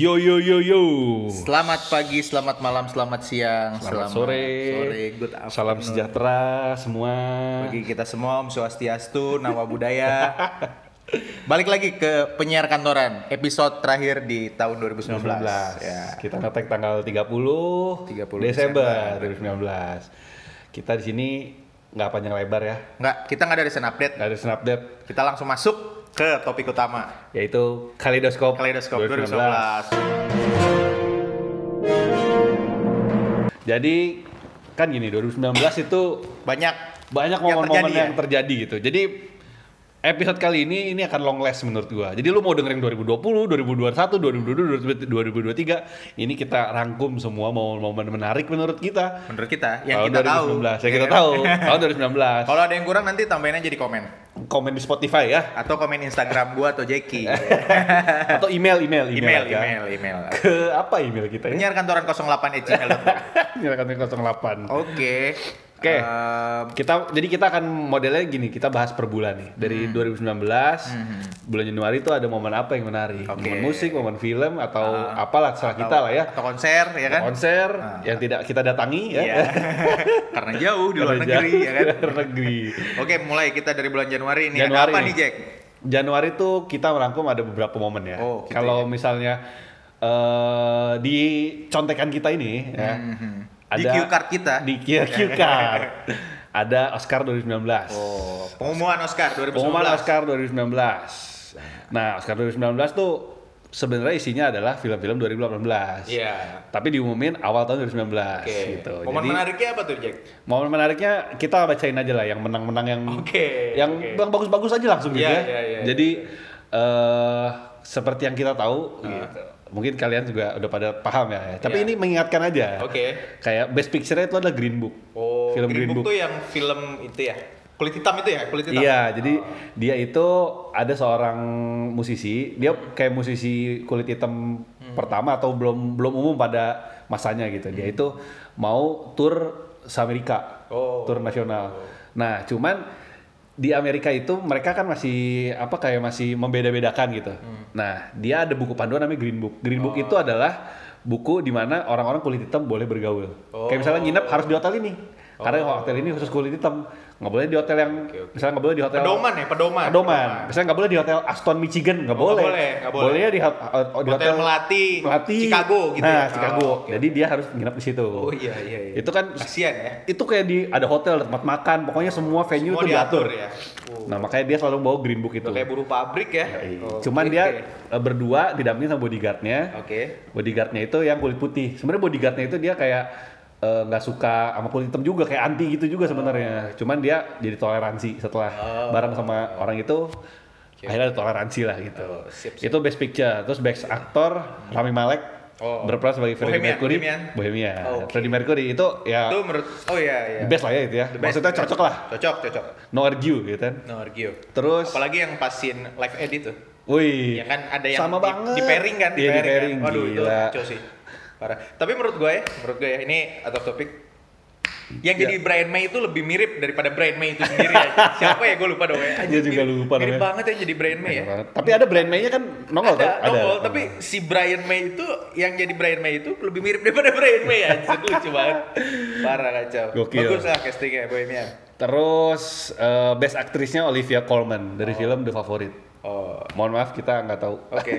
Yo yo yo yo. Selamat pagi, selamat malam, selamat siang, Selamat sore. sore, good afternoon. Salam sejahtera semua. bagi kita semua Om Swastiastu, Nawa Budaya. Balik lagi ke penyiar kantoran, episode terakhir di tahun 2019. 2019. Ya. Kita ngetek tanggal 30, 30 Desember 2019. Kita di sini nggak panjang lebar ya. Nggak, kita nggak ada recent update. Nggak ada update Kita langsung masuk ke topik utama. yaitu Kaleidoskop Kaleidoskop 2019. Jadi kan gini 2019 itu Banyak banyak Yang momen-momen terjadi yang, ya? terjadi gitu. Jadi episode kali ini ini akan long last menurut gua. Jadi lu mau dengerin 2020, 2021, 2022, 2023, ini kita rangkum semua momen-momen menarik menurut kita. menurut kita yang tahun kita tahu. 2019. Yang ya kita tahu tahun 2019. Kalau ada yang kurang nanti tambahin aja di komen Komen di Spotify ya atau komen Instagram gua atau Jeki. atau email email email, aja. email, email. Ke apa email kita ya? Penyiar kantoran 08 gmail.com. Nyalakan 08. Oke. Oke. Em, Kita jadi kita akan modelnya gini, kita bahas per bulan nih. Dari Hmm. 2019 bulan Januari itu ada momen apa yang menarik? Oke. Momen musik, momen film atau Ah. apalah terserah kita lah ya. Atau konser ya kan? Konser Ah. yang tidak kita datangi ya. Iya. Karena jauh di luar negeri jauh ya kan. di luar negeri. Oke, mulai kita dari bulan Januari ini. Januari ada apa nih. nih, Jack? Januari tuh kita merangkum ada beberapa momen ya. Oh, gitu Kalau ya. misalnya eh di contekan kita ini ya. Mhm. Ada Di cue card kita. Di cue cue card. ada Oscar 2019. Oh, pengumuman Oscar 2019. Pengumuman Oscar 2019. Nah, Oscar 2019 tuh sebenarnya isinya adalah film-film 2018. Iya. Tapi diumumin awal tahun 2019 Oke. gitu. Momen Jadi menariknya apa tuh, Jack? momen menariknya kita bacain aja lah yang menang-menang yang Oke, yang yang bagus-bagus aja langsung gitu Iya, ya. iya, iya, Jadi eh seperti yang kita tahu gitu. Mungkin kalian juga udah pada paham ya. Tapi Ah. Iya. ini mengingatkan aja. Oke. Kayak best picture itu adalah Green Book. Oh, film Green, Green Book Book. tuh yang film itu ya. Kulit hitam itu ya, kulit hitam. Iya, jadi dia itu ada seorang musisi, dia kayak musisi kulit hitam Hmm. pertama atau belum belum umum pada masanya gitu. Dia itu mau tur se Amerika, Oh. tur nasional. Nah, cuman di Amerika itu mereka kan masih apa kayak masih membeda-bedakan gitu. Hmm. Nah, dia ada buku panduan namanya Green Book. Green Oh. Book itu adalah buku di mana orang-orang kulit hitam boleh bergaul. Oh. Kayak misalnya nginep harus di hotel ini. Karena hotel ini khusus kulit hitam. Nggak boleh di hotel yang misalnya nggak boleh di hotel Pedoman ya, pedoman. Pedoman. Misalnya nggak boleh di hotel Aston Michigan, nggak Oh, boleh. nggak boleh, nggak boleh. Bolehnya di, hot- di Hotel, hotel, Melati, Melati, Chicago gitu Nah, ya. Chicago. Oh, oke. Jadi dia harus nginep di situ. Oh iya iya iya. Itu kan kasihan ya. itu kayak di ada hotel, ada tempat makan, pokoknya semua venue Semua itu diatur. diatur ya. Oh. Nah, makanya dia selalu bawa green book itu. Udah kayak buru pabrik ya. Iya. Oh, Cuman oke, dia eh, berdua didampingin sama bodyguardnya. Oke. Bodyguardnya itu yang kulit putih. Sebenarnya bodyguardnya itu dia kayak eh, nggak suka sama kulit hitam juga, kayak anti gitu juga sebenarnya. Cuman dia jadi toleransi setelah Oh. bareng sama orang itu. Akhirnya ada toleransi lah gitu. Oh, sip, sip. Itu best picture. Terus best actor Rami Malek Oh. berperan sebagai Freddie Bohemian, Mercury. Bohemian. Bohemian. Oke. Freddie Mercury itu ya Itu menurut Oh iya iya. the best lah ya itu ya. The best. Maksudnya cocok lah. Cocok, cocok. No argue gitu kan. No argue. Terus Apalagi yang pas scene live edit tuh. Wih, Ya kan ada yang sama di, banget. di pairing kan, di Iya, di pairing, pairing, kan. Waduh itu gila. sih. Parah. Tapi menurut gue ya, menurut gue ya, ini out of topic. Yang Ya. jadi Brian May itu lebih mirip daripada Brian May itu sendiri ya. Siapa ya gue lupa dong ya. Dia juga mirip- lupa Mirip namanya. banget ya jadi Brian May ya. Tapi ada brand May-nya kan nongol ada, kan? nongol, tapi si Brian May itu yang jadi Brian May itu lebih mirip daripada Brian May ya. Lucu banget. Parah kacau. Gokil. Bagus lah castingnya Bohemian. Terus eh, best aktrisnya Olivia Colman dari film The Favorite. Oh, Mohon maaf kita nggak tahu. oke.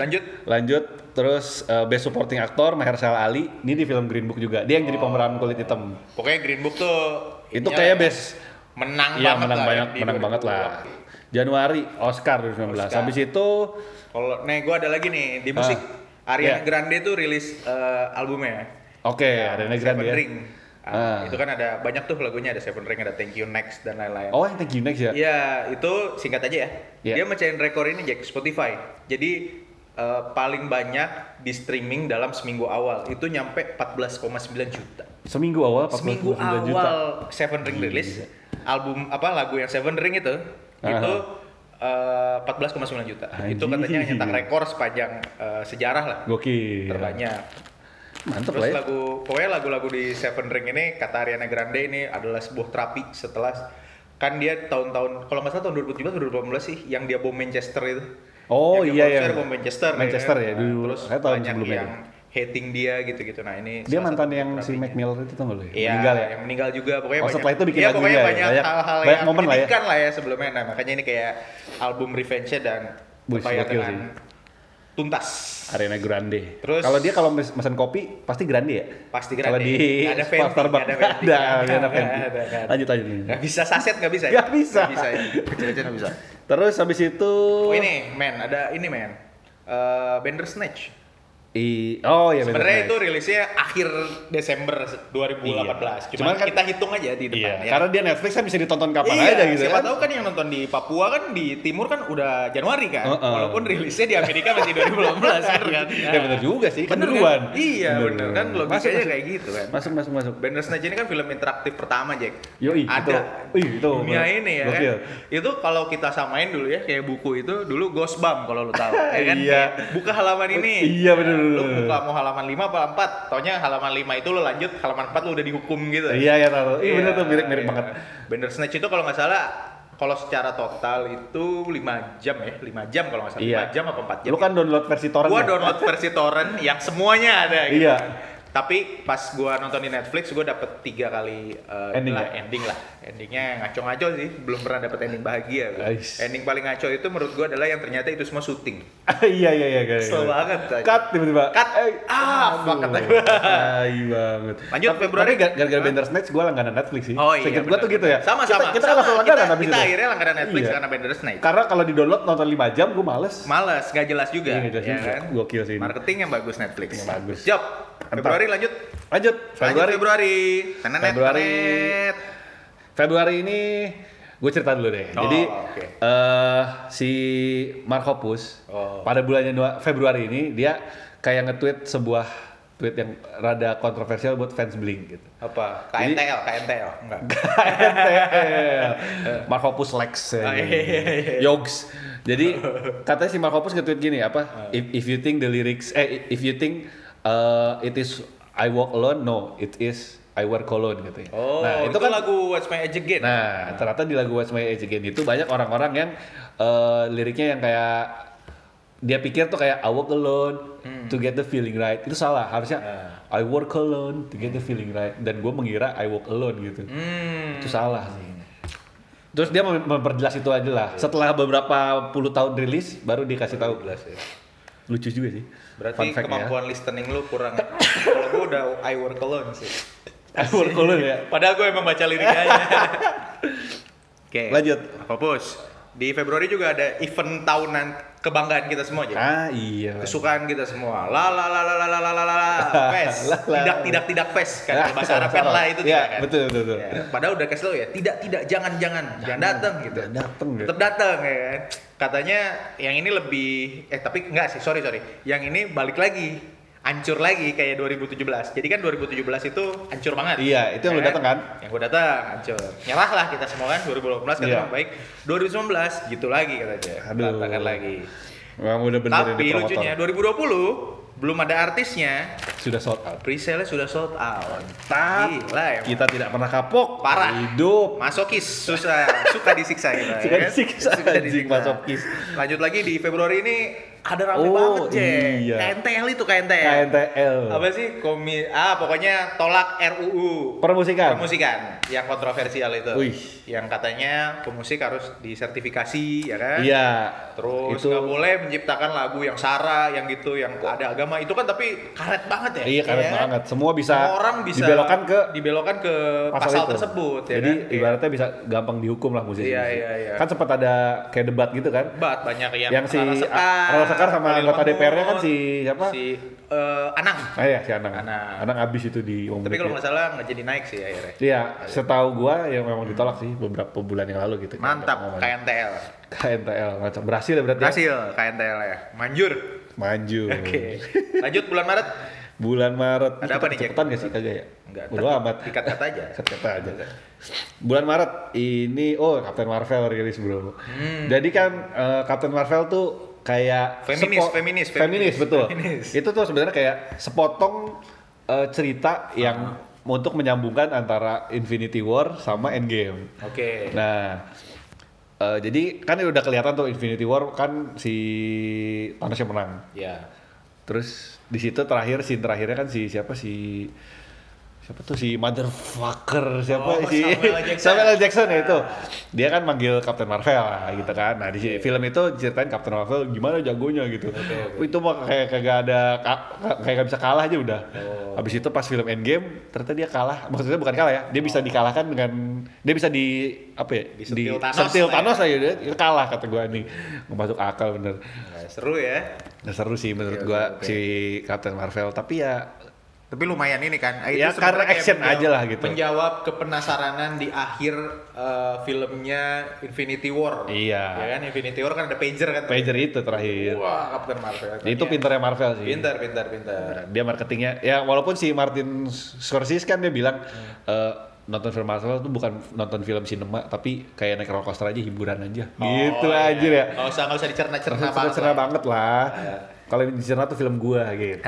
Lanjut. Lanjut terus eh, best supporting actor Mahershala Ali. Ini di film Green Book juga. Dia yang jadi pemeran kulit hitam. Pokoknya Green Book tuh Itu kayak best menang Iya banget menang lah banyak, di menang banget lah. 2020. Januari Oscar 2019. Oscar. Habis itu Kalau nih gue ada lagi nih di musik iya. Ariana Grande tuh rilis eh, albumnya. oke ada Grande Seven ya. Ring. Ah. Itu kan ada banyak tuh lagunya ada Seven Ring, ada Thank You Next dan lain-lain. Oh yang thank you next ya. Iya, itu singkat aja ya. Iya. Dia mecahin rekor ini Jack Spotify. Jadi eh, paling banyak di streaming dalam seminggu awal itu nyampe 14,9 juta. Seminggu awal 49 Seminggu juta. awal Seven Ring rilis album apa lagu yang Seven Ring itu itu eh, 14,9 juta. Itu Anjing. katanya nyetak rekor sepanjang eh, sejarah lah Gokil. terbanyak. Mantep Terus lah ya. lagu pokoknya lagu-lagu di Seven Ring ini kata Ariana Grande ini adalah sebuah terapi setelah kan dia tahun-tahun kalau nggak salah tahun 2017 2018 sih yang dia bom Manchester itu Oh, Yang iya, iya. Bom Manchester. Manchester ya, kan? dulu. Terus Saya tahu banyak yang hating dia gitu-gitu. Nah ini Dia mantan yang si. Mac Miller itu gak lu? ya? Iya, Meninggal ya? yang meninggal juga pokoknya Oh, banyak. setelah itu bikin iya, lagu pokoknya ya? banyak hal-hal yang momen lah ya? lah ya sebelumnya. Nah, makanya ini kayak album revenge-nya dan gokil dengan tuntas. Arena Grande. Terus- kalau dia kalau mes- mesen kopi pasti Grande ya? Pasti Kalau Grande. di Nggak ada Fenty, Starbucks ada Fenty. ada, ada ada, Fenty. ada, ada. Lanjut lanjut. Nggak bisa saset nggak bisa. ya? Nggak bisa. Nggak bisa. ya. Kecil-kecil nggak bisa. Terus habis itu Oh ini, men, ada ini men. Eh Bender Snatch. I, oh iya Sebenarnya itu rilisnya akhir Desember 2018. Iya. Cuman, Cuman kan- kita hitung aja di depan Iya, ya. karena dia Netflix kan bisa ditonton kapan iya, aja gitu siapa kan. tahu kan yang nonton di Papua kan di timur kan udah Januari kan. Heeh. Walaupun rilisnya di Amerika masih 2018 bener kan. Ya bener juga sih, kan Bener duluan. Iya, Bener, bener, bener. kan logikanya masuk. kayak gitu kan. Masuk masuk masuk. Bender Snatch ini kan film interaktif pertama, Jack. Yoi, Ada itu. Ih, itu dunia bener. ini ya kan. Itu kalau kita samain dulu ya kayak buku itu dulu Ghost Bump kalau lu tahu ya kan. Iya. Buka halaman ini. Iya, bener, Lu buka mau halaman 5 apa 4, taunya halaman 5 itu lu lanjut halaman 4 lu udah dihukum gitu. Iya ya tahu. Iya bener tuh mirip mirip iya. banget. Bender Snatch itu kalau nggak salah kalau secara total itu 5 jam ya, 5 jam kalau nggak salah. Iya. 5 jam apa 4 jam. Lu kan download versi torrent. gua ya? download versi torrent yang semuanya ada gitu. Iya. Tapi pas gua nonton di Netflix gua dapet tiga kali uh, Ending lah, ya? ending lah. Endingnya ngaco-ngaco sih, belum pernah dapet ending bahagia. gua. Ending paling ngaco itu menurut gua adalah yang ternyata itu semua syuting. iya iya iya kayak. Kesel banget. Cut tiba-tiba. Cut. Eh, Ah, fuck, gua. Tai banget. Lanjut, Tapi- Februari. Gara-gara? Bender Snatch gue langganan Netflix sih. Oh iya. Seinget gue tuh gitu ya. benar. Sama Kita, sama. kita sama. langsung langganan kita, kita akhirnya langganan Netflix Iya. karena Bender Snatch. Karena kalau di download nonton 5 jam gue males. Males, gak jelas juga. Iya, jelas ya juga. kan? Gokil sih. Marketing yang bagus Netflix. Yang bagus. Job. Mantap. Februari lanjut. Lanjut. Lanjut Februari. Februari. Tenenet, Februari. tenet. Februari ini gue cerita dulu deh. Oh, Jadi oke. eh si Mark Hoppus Oh. pada bulan Februari ini dia kayak nge-tweet sebuah tweet yang rada kontroversial buat fans Blink gitu. Apa? Jadi- KNTL, KNTL. Enggak. KNTL. Mark Hoppus Lex. Oh, iya, iya, iya. Yogs. Jadi katanya si Mark Hoppus nge-tweet gini apa? If, if you think the lyrics eh if you think uh, it is I walk alone, no, it is I wear cologne gitu ya. Oh, nah, itu, lagu What's My Age Again. Nah, ternyata di lagu What's My Age Again itu banyak orang-orang yang eh, liriknya yang kayak dia pikir tuh kayak I walk alone to get the feeling right. Itu salah. Harusnya I work alone to get the feeling right. Dan gue mengira I walk alone gitu. Hmm. Itu salah sih. Terus dia mem- memperjelas itu aja lah. Setelah beberapa puluh tahun rilis, baru dikasih tahu. Jelas ya. Lucu juga sih. Berarti Fun fact ya. kemampuan listening lu kurang. Kalau gue udah I work alone sih. I work alone ya. Padahal gue emang baca liriknya aja. Oke. Lanjut. Fokus di Februari juga ada event tahunan kebanggaan kita semua aja. Ah iya. Kesukaan kita semua. La la la la la la la la la. Fest. Tidak tidak tidak fest kan bahasa Arab kan lah itu ya, kan. Betul betul. betul. Ya, padahal udah kasih tau ya, tidak tidak jangan jangan jangan, jangan datang gitu. Datang gitu. Tetap datang ya kan. Katanya yang ini lebih eh tapi enggak sih, sorry sorry. Yang ini balik lagi hancur lagi kayak 2017. Jadi kan 2017 itu hancur banget. Iya, itu yang Ya lu datang kan? Yang gue datang hancur. Nyerah lah kita semua kan 2018 kan Iya. baik. 2019 gitu lagi katanya. Aduh. Katakan lagi. Memang udah bener Tapi lucunya 2020 belum ada artisnya, sudah sold out. presale sudah sold out. Tapi Gila ya. kita tidak pernah kapok. Parah. Hidup. Masokis susah suka disiksa kita. Suka ya kan? disiksa, Suka anjing, masokis. Lanjut lagi di Februari ini ada rame Oh, banget, Jack. iya. KNTL itu KNTL. KNTL. Apa sih? Komi ah pokoknya tolak RUU Permusikan. pemusikan yang kontroversial itu. Wih. Yang katanya pemusik harus disertifikasi ya kan? Iya. Terus itu nggak boleh menciptakan lagu yang sara, yang gitu, yang ada agama itu kan tapi karet banget ya. Iya karet ya banget. Semua bisa, Semua orang bisa dibelokkan ke dibelokkan ke pasal, pasal, itu. tersebut ya Jadi kan? ibaratnya bisa gampang dihukum lah musisi. Iya, iya, iya. Kan sempat ada kayak debat gitu kan. Bat banyak yang Yang si Sekar, Rara Sekar sama Khalil anggota DPR-nya kan si siapa? Si eh, Anang. Ah iya si Anang. Anang. Anang abis itu di Wong Tapi kalau ya. nggak salah nggak jadi naik sih akhirnya. Iya, setahu gua yang memang ditolak sih beberapa bulan yang lalu gitu. Mantap KNTL. KNTL macam berhasil ya berarti. ya? Berhasil KNTL ya. Manjur. Maju. Oke. Lanjut bulan Maret. Bulan Maret. Ada apa nih? Cepetan gak sih kagak ya? Enggak. Bodo amat. Dikat-kat aja. Kata aja. Bulan Maret ini oh Captain Marvel rilis bro. Hmm. Jadi kan eh, Captain Marvel tuh kayak Feminis, sepo- feminis, feminis, feminis, betul. feminis. Itu tuh sebenarnya kayak sepotong eh, cerita yang untuk menyambungkan antara Infinity War sama Endgame. Oke. Nah, Eh, jadi kan udah kelihatan tuh Infinity War kan si Thanos yang menang. Ya. Terus di situ terakhir scene terakhirnya kan si siapa si siapa tuh si motherfucker siapa Oh, si Samuel. Jackson. Samuel. Jackson ya itu dia kan manggil Captain Marvel lah gitu kan nah di film itu ceritain Captain Marvel gimana jagonya gitu itu mah kayak kagak ada ka- ka- kayak gak bisa kalah aja udah Oh. habis itu pas film Endgame ternyata dia kalah maksudnya bukan kalah ya dia bisa dikalahkan dengan dia bisa di apa ya Thanos sentil ya. Thanos aja dia, dia kalah kata gua nih masuk akal bener Nah, seru ya. Nah, seru sih menurut Oke, gua oke, oke. si Captain Marvel tapi ya Tapi lumayan ini kan. Ya, Itu karena sebenarnya kayak action menjawab- aja lah gitu. Menjawab kepenasaranan di akhir eh, filmnya Infinity War. Iya. Ya kan Infinity War kan ada pager kan. pager itu terakhir Wah, Captain Marvel. itu Iya. pinternya Marvel sih Pintar, pintar, pintar. dia marketingnya ya walaupun si Martin Scorsese kan dia bilang Hmm. eh, nonton film Marvel itu bukan nonton film sinema tapi kayak naik roller coaster aja hiburan aja Oh, gitu iya. aja ya Nggak usah, nggak usah dicerna-cerna cerna banget. cerna lah. banget lah kalau yang dicerna tuh film gua gitu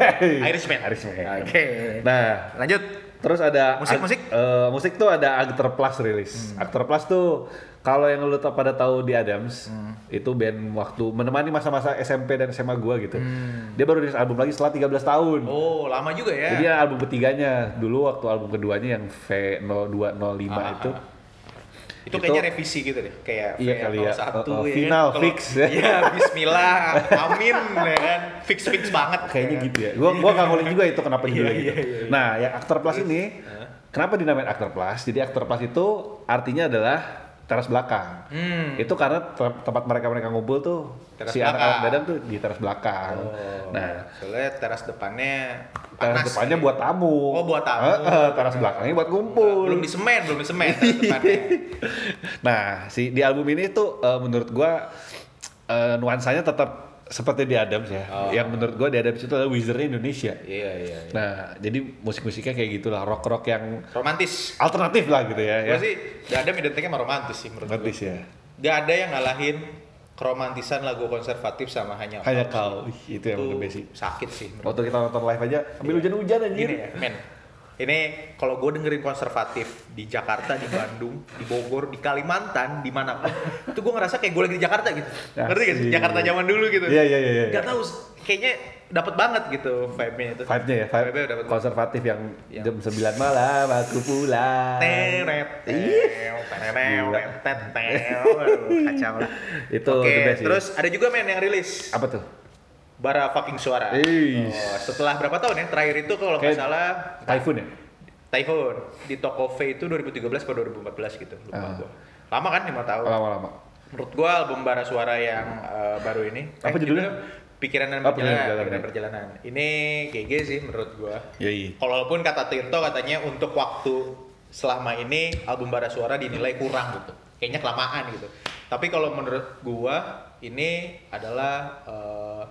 Irishman. Irishman Oke. nah Lanjut. Terus ada Musik, musik? eh, musik tuh ada Actor Plus rilis. Hmm. Actor Plus tuh kalau yang lu tau pada tahu di Adams Hmm. itu band waktu menemani masa-masa SMP dan SMA gua gitu. Hmm. Dia baru rilis album lagi setelah 13 tahun. Oh, lama juga ya. Jadi album ketiganya dulu waktu album keduanya yang V0205 Ah, itu ah. Itu Itu- kayaknya revisi gitu deh kayak Iya kali ya. V01 Oh, oh, ya final, kan? Kalau- fix. iya bismillah amin ya kan fix fix banget kayaknya ya kan? gitu ya. Gua gua nggak ngulik juga itu kenapa judulnya iya, gitu. iya, iya. Nah, yang Actor Plus ini kenapa dinamain Actor Plus? Jadi Actor Plus itu artinya adalah teras belakang. Hmm. Itu karena te- tempat mereka-mereka ngumpul tuh Teras si anak-anak dadang tuh di teras belakang. Oh, Nah, soalnya teras depannya teras panas depannya kali. buat tamu. Oh, buat tamu. Eh, eh, teras belakangnya buat ngumpul. belum disemen belum disemen teras depannya Nah, si di album ini tuh eh, menurut gua eh, nuansanya tetap seperti di Adams ya. Oh. Yang menurut gua di Adams itu adalah Wizardnya Indonesia. iya iya, iya. Nah, jadi musik-musiknya kayak gitulah, rock-rock yang romantis alternatif lah gitu ya. gue ya. sih gak ada identiknya sama romantis sih menurut Romantis gue ya. gak ada yang ngalahin keromantisan lagu konservatif sama hanya Hanya Kau itu yang best sih. sakit sih menurut Waktu kita nonton live aja ambil hujan-hujan anjir. gini ya men ini kalau gue dengerin konservatif di Jakarta di Bandung di Bogor di Kalimantan di mana itu gue ngerasa kayak gue lagi di Jakarta gitu ngerti gak sih Asik. Jakarta zaman dulu gitu Iya, iya, iya, iya. Gak tahu kayaknya dapat banget gitu vibe-nya itu Vibe-nya ya, vibe Vibe-nya dapet konservatif yang Yang- jam 9 malam aku pulang. Teret, kacau lah. Itu Oke, terus ada juga men yang rilis Apa tuh? Bara fucking suara. Eish. Oh, setelah berapa tahun ya? Terakhir itu kalau nggak salah Typhoon ya? Typhoon di toko V itu 2013 atau 2014 gitu. Lupa Ah. gua. Lama kan 5 tahun. Lama-lama. Menurut gua album Bara Suara yang eh, baru ini Apa judulnya? Pikiran dan perjalanan, Perjalanan. Pikiran Perjalanan. Ini GG sih menurut gua. Yoi. Walaupun kata Tirto katanya untuk waktu selama ini album Bara Suara dinilai kurang gitu. Kayaknya kelamaan gitu. Tapi kalau menurut gua ini adalah eh,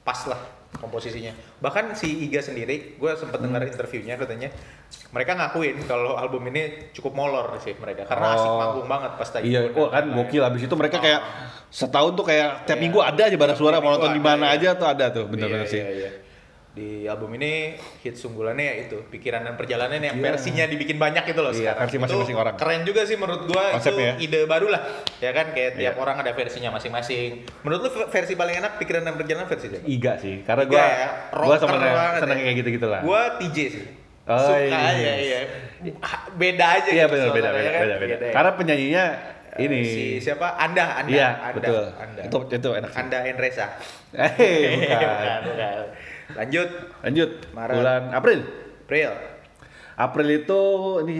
pas lah komposisinya. Bahkan si Iga sendiri, gua sempat dengar interviewnya katanya mereka ngakuin kalau album ini cukup molor sih mereka karena asik Oh. manggung banget pas tadi. Iya, wah kan gokil abis itu mereka kayak setahun tuh kayak tiap Iya. minggu ada aja bara suara mau nonton di mana iya. aja tuh ada tuh bener-bener Iya, sih. iya, iya. Di album ini hit sunggulannya ya itu pikiran dan perjalanan yang Iya. versinya dibikin banyak gitu loh Iya, sekarang. versi masing-masing Itu orang. Keren juga sih menurut gua Konsepnya itu ide baru lah. Ya kan kayak tiap Iya. orang ada versinya masing-masing. Menurut lu versi paling enak pikiran dan perjalanan versi siapa? Iga sih, karena Iga gua ya, gua rocker seneng ya. kayak gitu-gitu lah. Gua TJ sih. Oh, Suka iya. ya iya. Beda aja Iya gitu benar beda beda kan. beda beda. ya. Karena penyanyinya Eh, ini si siapa? Anda, Anda, Iya, Anda, betul. Anda. Itu itu enak sih. Anda Enresa. Eh, bukan. bukan, bukan. Lanjut, Lanjut. Maret. Bulan April. April. April itu ini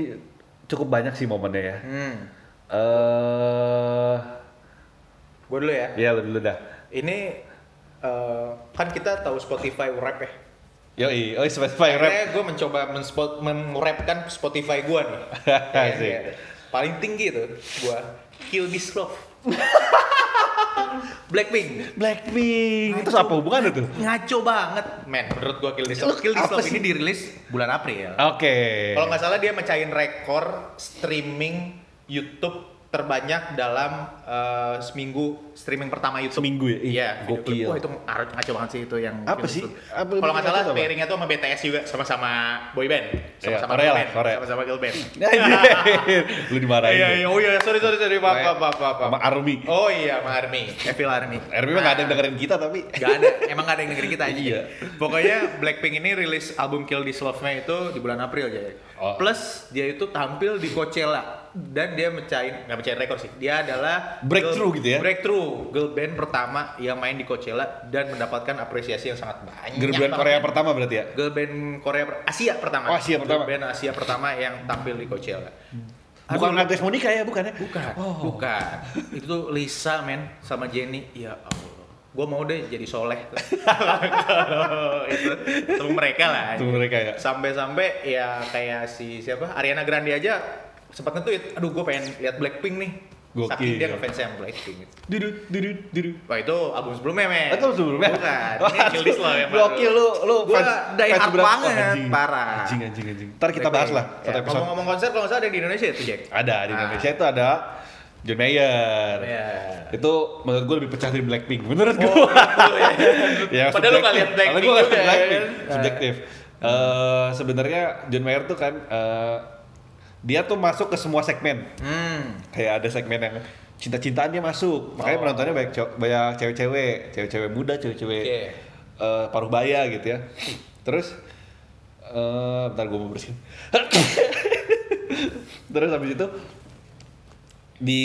cukup banyak sih momennya ya. Hmm. Eh, Gue dulu ya. ya lu dulu dah. Ini eh, kan kita tahu Spotify rap ya. Yoi, oh Spotify rap. Akhirnya gue mencoba menspot merapkan Spotify gue nih. Ya, ya. Paling tinggi tuh gue Kill This Love. Blackpink. Blackpink. Itu apa hubungannya tuh? Ngaco banget, men. Menurut gue Kill This Love. Kill This Love ini dirilis bulan April. Oke. Kalau nggak salah dia mecahin rekor streaming YouTube terbanyak dalam eh, seminggu streaming pertama YouTube. Seminggu ya? Iya, gokil. Wah itu ngaco banget sih itu yang. Apa sih? Kalau nggak salah pairingnya tuh sama BTS juga, sama-sama boy band, sama-sama Iya, lah, band, sama-sama girl band. Lu dimarahin. Iya ya? iya, oh iya, sorry sorry sorry, maaf maaf maaf. Sama Army. Oh iya, sama Army, Evil Army. Army mah gak ada yang dengerin kita tapi. Gak ada, emang gak ada yang dengerin kita aja. Iya. Pokoknya Blackpink ini rilis album Kill This Love-nya itu di bulan April aja. Oh. Plus dia itu tampil di Coachella dan dia mecahin nggak mecahin rekor sih. Dia adalah Breakthrough girl- gitu ya? Breakthrough girl band pertama yang main di Coachella dan mendapatkan apresiasi yang sangat banyak. Girl band. Korea pertama berarti ya? Girl band Korea Asia pertama. Oh, Asia pertama. Girl band Asia pertama yang tampil di Coachella. Bukan Aduh, Agnes Monica ya, bukan ya? Bukan, Oh. bukan. Itu tuh Lisa men sama Jenny. Ya Allah. Gue mau deh jadi soleh. Itu mereka lah. Mereka ya. Sampai-sampai ya kayak si siapa Ariana Grande aja sempat nge-tweet, aduh gue pengen lihat Blackpink nih. Gokil. Saking dia ngefans sama Blackpink. Dudut, dudut, dudut. Wah itu album sebelumnya men. Itu sebelumnya? Bukan. Ini Kill This Love yang. Gokil lu, lu Gua die hard banget, anjing. parah. Anjing, anjing, anjing. Ntar kita bahas lah satu Ya, episode. ngomong-ngomong konser kalau nggak salah ada di Indonesia itu Jack. Ada di Ah. Indonesia itu ada John Mayer. Iya. Itu menurut gue lebih pecah dari Blackpink. Menurut gue. Oh, ya, Padahal lu nggak lihat. Blackpink Padahal gue lihat Blackpink. kan? Subjektif. Eh, sebenarnya John Mayer tuh kan eh, dia tuh masuk ke semua segmen. Hmm. Kayak ada segmen yang cinta-cintaan dia masuk. Makanya Oh. penontonnya banyak banyak cewek-cewek, cewek-cewek muda, cewek-cewek Oke. eh, paruh baya gitu ya. Terus eh bentar gue mau bersihin. Terus habis itu di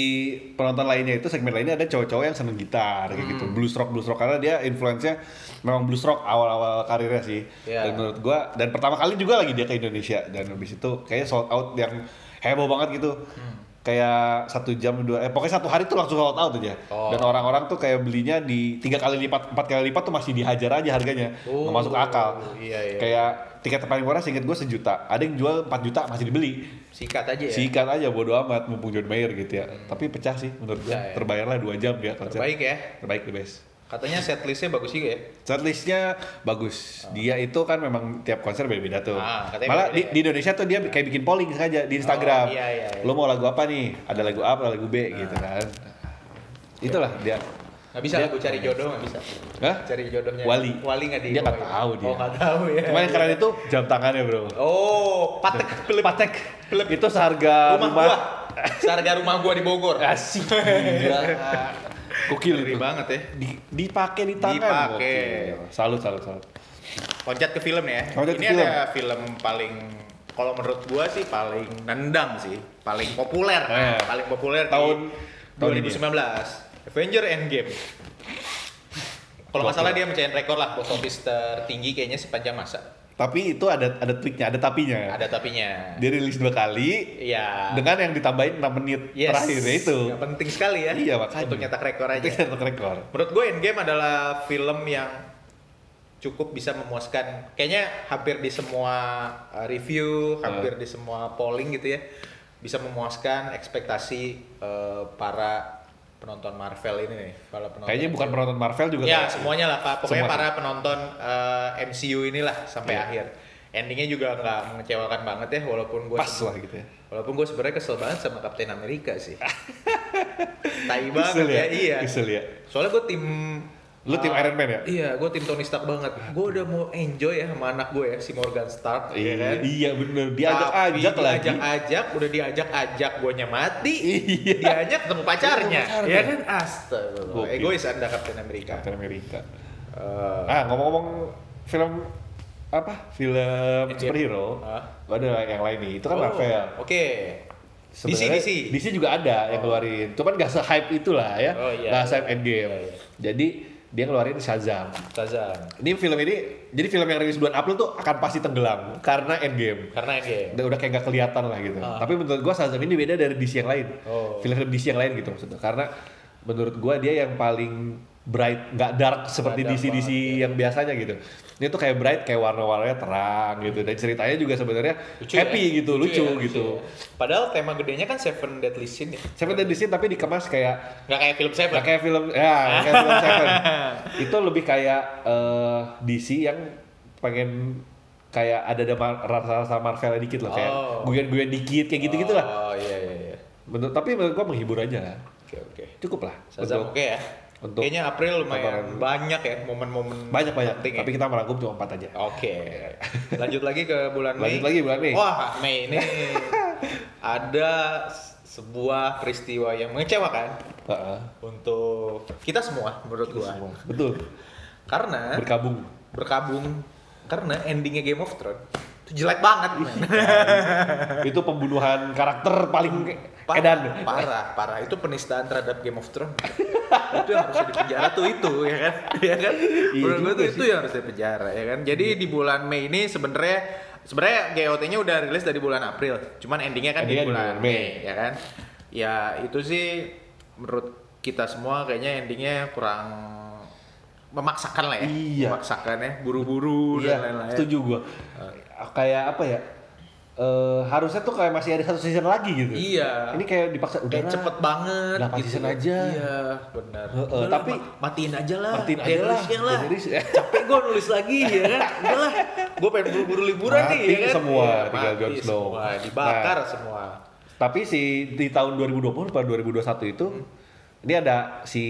penonton lainnya itu segmen lainnya ada cowok-cowok yang seneng gitar kayak Hmm. gitu blues rock blues rock karena dia influence-nya memang blues rock awal-awal karirnya sih Iya. dan menurut gua dan pertama kali juga lagi dia ke Indonesia dan habis itu kayaknya sold out yang heboh banget gitu Hmm. kayak satu jam dua eh pokoknya satu hari tuh langsung sold out aja Oh. dan orang-orang tuh kayak belinya di tiga kali lipat empat kali lipat tuh masih dihajar aja harganya Oh, nggak masuk akal iya, iya. kayak tiket paling murah seinget gue sejuta. Ada yang jual 4 juta masih dibeli. Sikat aja ya. sikat aja bodo amat mumpung John Mayer gitu ya. Tapi pecah sih menurut gue ya. terbayar lah 2 jam ya konser Terbaik ya. terbaik the best. Katanya setlistnya bagus juga ya. setlistnya bagus. Dia itu kan memang tiap konser beda-beda tuh. Ah, malah beda-beda di, ya. di Indonesia tuh dia kayak bikin polling sengaja di Instagram. Oh, iya, iya, iya. lo mau lagu apa nih? Ada lagu A atau lagu B gitu kan. Itulah dia Nggak bisa Dia- aku cari jodoh nggak bisa. Hah? Cari jodohnya. Wali. Wali nggak di. Dia nggak tahu dia. Oh nggak tahu ya. Cuman yang keren itu jam tangannya bro Oh, patek pelip. Patek itu seharga rumah, gua. Seharga rumah gua di Bogor. Asik gila. Gokil Ngeri itu. banget ya. Di, dipakai di tangan. Dipakai. Salut, salut, salut. Loncat ke film ya. Loncat ke Ini ada film paling kalau menurut gua sih paling nendang sih, paling populer, Eh, paling populer tahun- di tahun ini 2019. Avenger Endgame. Kalau nggak salah dia mencahin rekor lah box office tertinggi kayaknya sepanjang masa. Tapi itu ada ada triknya, ada tapinya. Ada tapinya. Dia rilis dua kali Iya. dengan yang ditambahin 6 menit Yes. terakhirnya itu. Yang penting sekali ya. Iya, makanya. Untuk nyetak rekor aja. Itu yang rekor. Menurut gue Endgame adalah film yang cukup bisa memuaskan. Kayaknya hampir di semua uh, review, hampir Uh. di semua polling gitu ya, bisa memuaskan ekspektasi uh, para penonton Marvel ini nih. Para penonton Kayaknya bukan penonton Marvel juga. Ya semuanya lah Pak. Pokoknya Semua para penonton uh, MCU inilah sampai Iya. akhir. Endingnya juga nggak mengecewakan banget ya, walaupun gue pas lah gitu ya. Walaupun gue sebenarnya kesel banget sama Kapten Amerika sih. Tai banget Kesel ya, iya. Kesel ya. Soalnya gue tim Lu tim uh, Iron Man ya? Iya, gue tim Tony Stark banget. Gue udah mau enjoy ya sama anak gue ya, si Morgan Stark. ya kan? Iya, iya bener. Diajak-ajak lagi. Diajak-ajak, udah diajak-ajak, gue mati. Iya. Diajak ketemu pacarnya. Ketemu pacarnya. Ya kan? Astagfirullah. Egois anda Kapten Amerika. Captain America. Eh, Ah, ngomong-ngomong film apa? Film Endgame. superhero. Gua ada yang lain nih. Itu kan oh, Marvel. Oke. DC, Sebenarnya DC. DC juga ada yang Oh. keluarin. Cuman gak se-hype itulah ya. Oh, iya. Gak se-hype Endgame. Iya, iya. Jadi dia ngeluarin Shazam. Shazam. Ini film ini, jadi film yang rilis bulan April tuh akan pasti tenggelam karena Endgame. Karena Endgame. Udah, udah kayak gak kelihatan lah gitu. Ah. Tapi menurut gua Shazam ini beda dari DC yang lain. Oh. Film-film DC yang lain gitu maksudnya. Karena menurut gua dia yang paling bright, nggak dark seperti DC DC banget, ya. yang biasanya gitu. Ini tuh kayak bright, kayak warna-warnanya terang gitu. Dan ceritanya juga sebenarnya Lucu happy ya? gitu, lucu, ya, gitu. ya. Padahal tema gedenya kan Seven Deadly Sin ya. Seven Deadly Sin tapi dikemas kayak Nggak kayak film Seven. nggak kayak film ya kayak film Seven. Itu lebih kayak eh, DC yang pengen kayak ada ada mar- rasa-rasa Marvel dikit loh kayak Oh. guyon-guyon dikit kayak gitu-gitu lah. Oh iya iya iya. Menurut, tapi menurut gua menghibur aja. Oke oke. Cukup lah. Oke ya. Untuk Kayaknya April lumayan tontonan. banyak ya momen-momen Banyak-banyak, penting ya. tapi kita merangkum cuma empat aja. Oke. Lanjut lagi ke bulan Mei. Lanjut lagi bulan Mei. Wah, Mei ini ada sebuah peristiwa yang mengecewakan Heeh. untuk kita semua menurut gua. Semua. Betul. Karena Berkabung. berkabung karena endingnya Game of Thrones itu jelek banget. itu pembunuhan karakter paling Parah, edan. parah, parah. Itu penistaan terhadap Game of Thrones. Itu yang harusnya dipenjara tuh itu, ya kan? Ya kan? Iya Menurut gue tuh itu yang harus dipenjara, ya kan? Jadi di bulan Mei ini sebenarnya sebenarnya GOT-nya udah rilis dari bulan April, cuman endingnya kan Endingnya di di bulan Mei, Mei. ya kan? Ya itu sih menurut kita semua kayaknya endingnya kurang memaksakan lah ya, Iya. memaksakan ya, buru-buru Iya, dan lain-lain. setuju gua. Kayak apa ya? Eh, harusnya tuh kayak masih ada satu season lagi gitu. Iya. Ini kayak dipaksa udah Kayak cepet banget Delapan season aja. Iya, benar. Udah lah, tapi- ma- matiin aja lah. Matiin aja lah. Lah. Capek gue nulis lagi ya kan. Udah lah. Gue pengen buru-buru liburan nih Mati ya kan. semua, Iya, tinggal mati Jon Snow. Semua, dibakar Nah. semua. Tapi si di tahun 2020 pada 2021 itu Hmm. ini ada si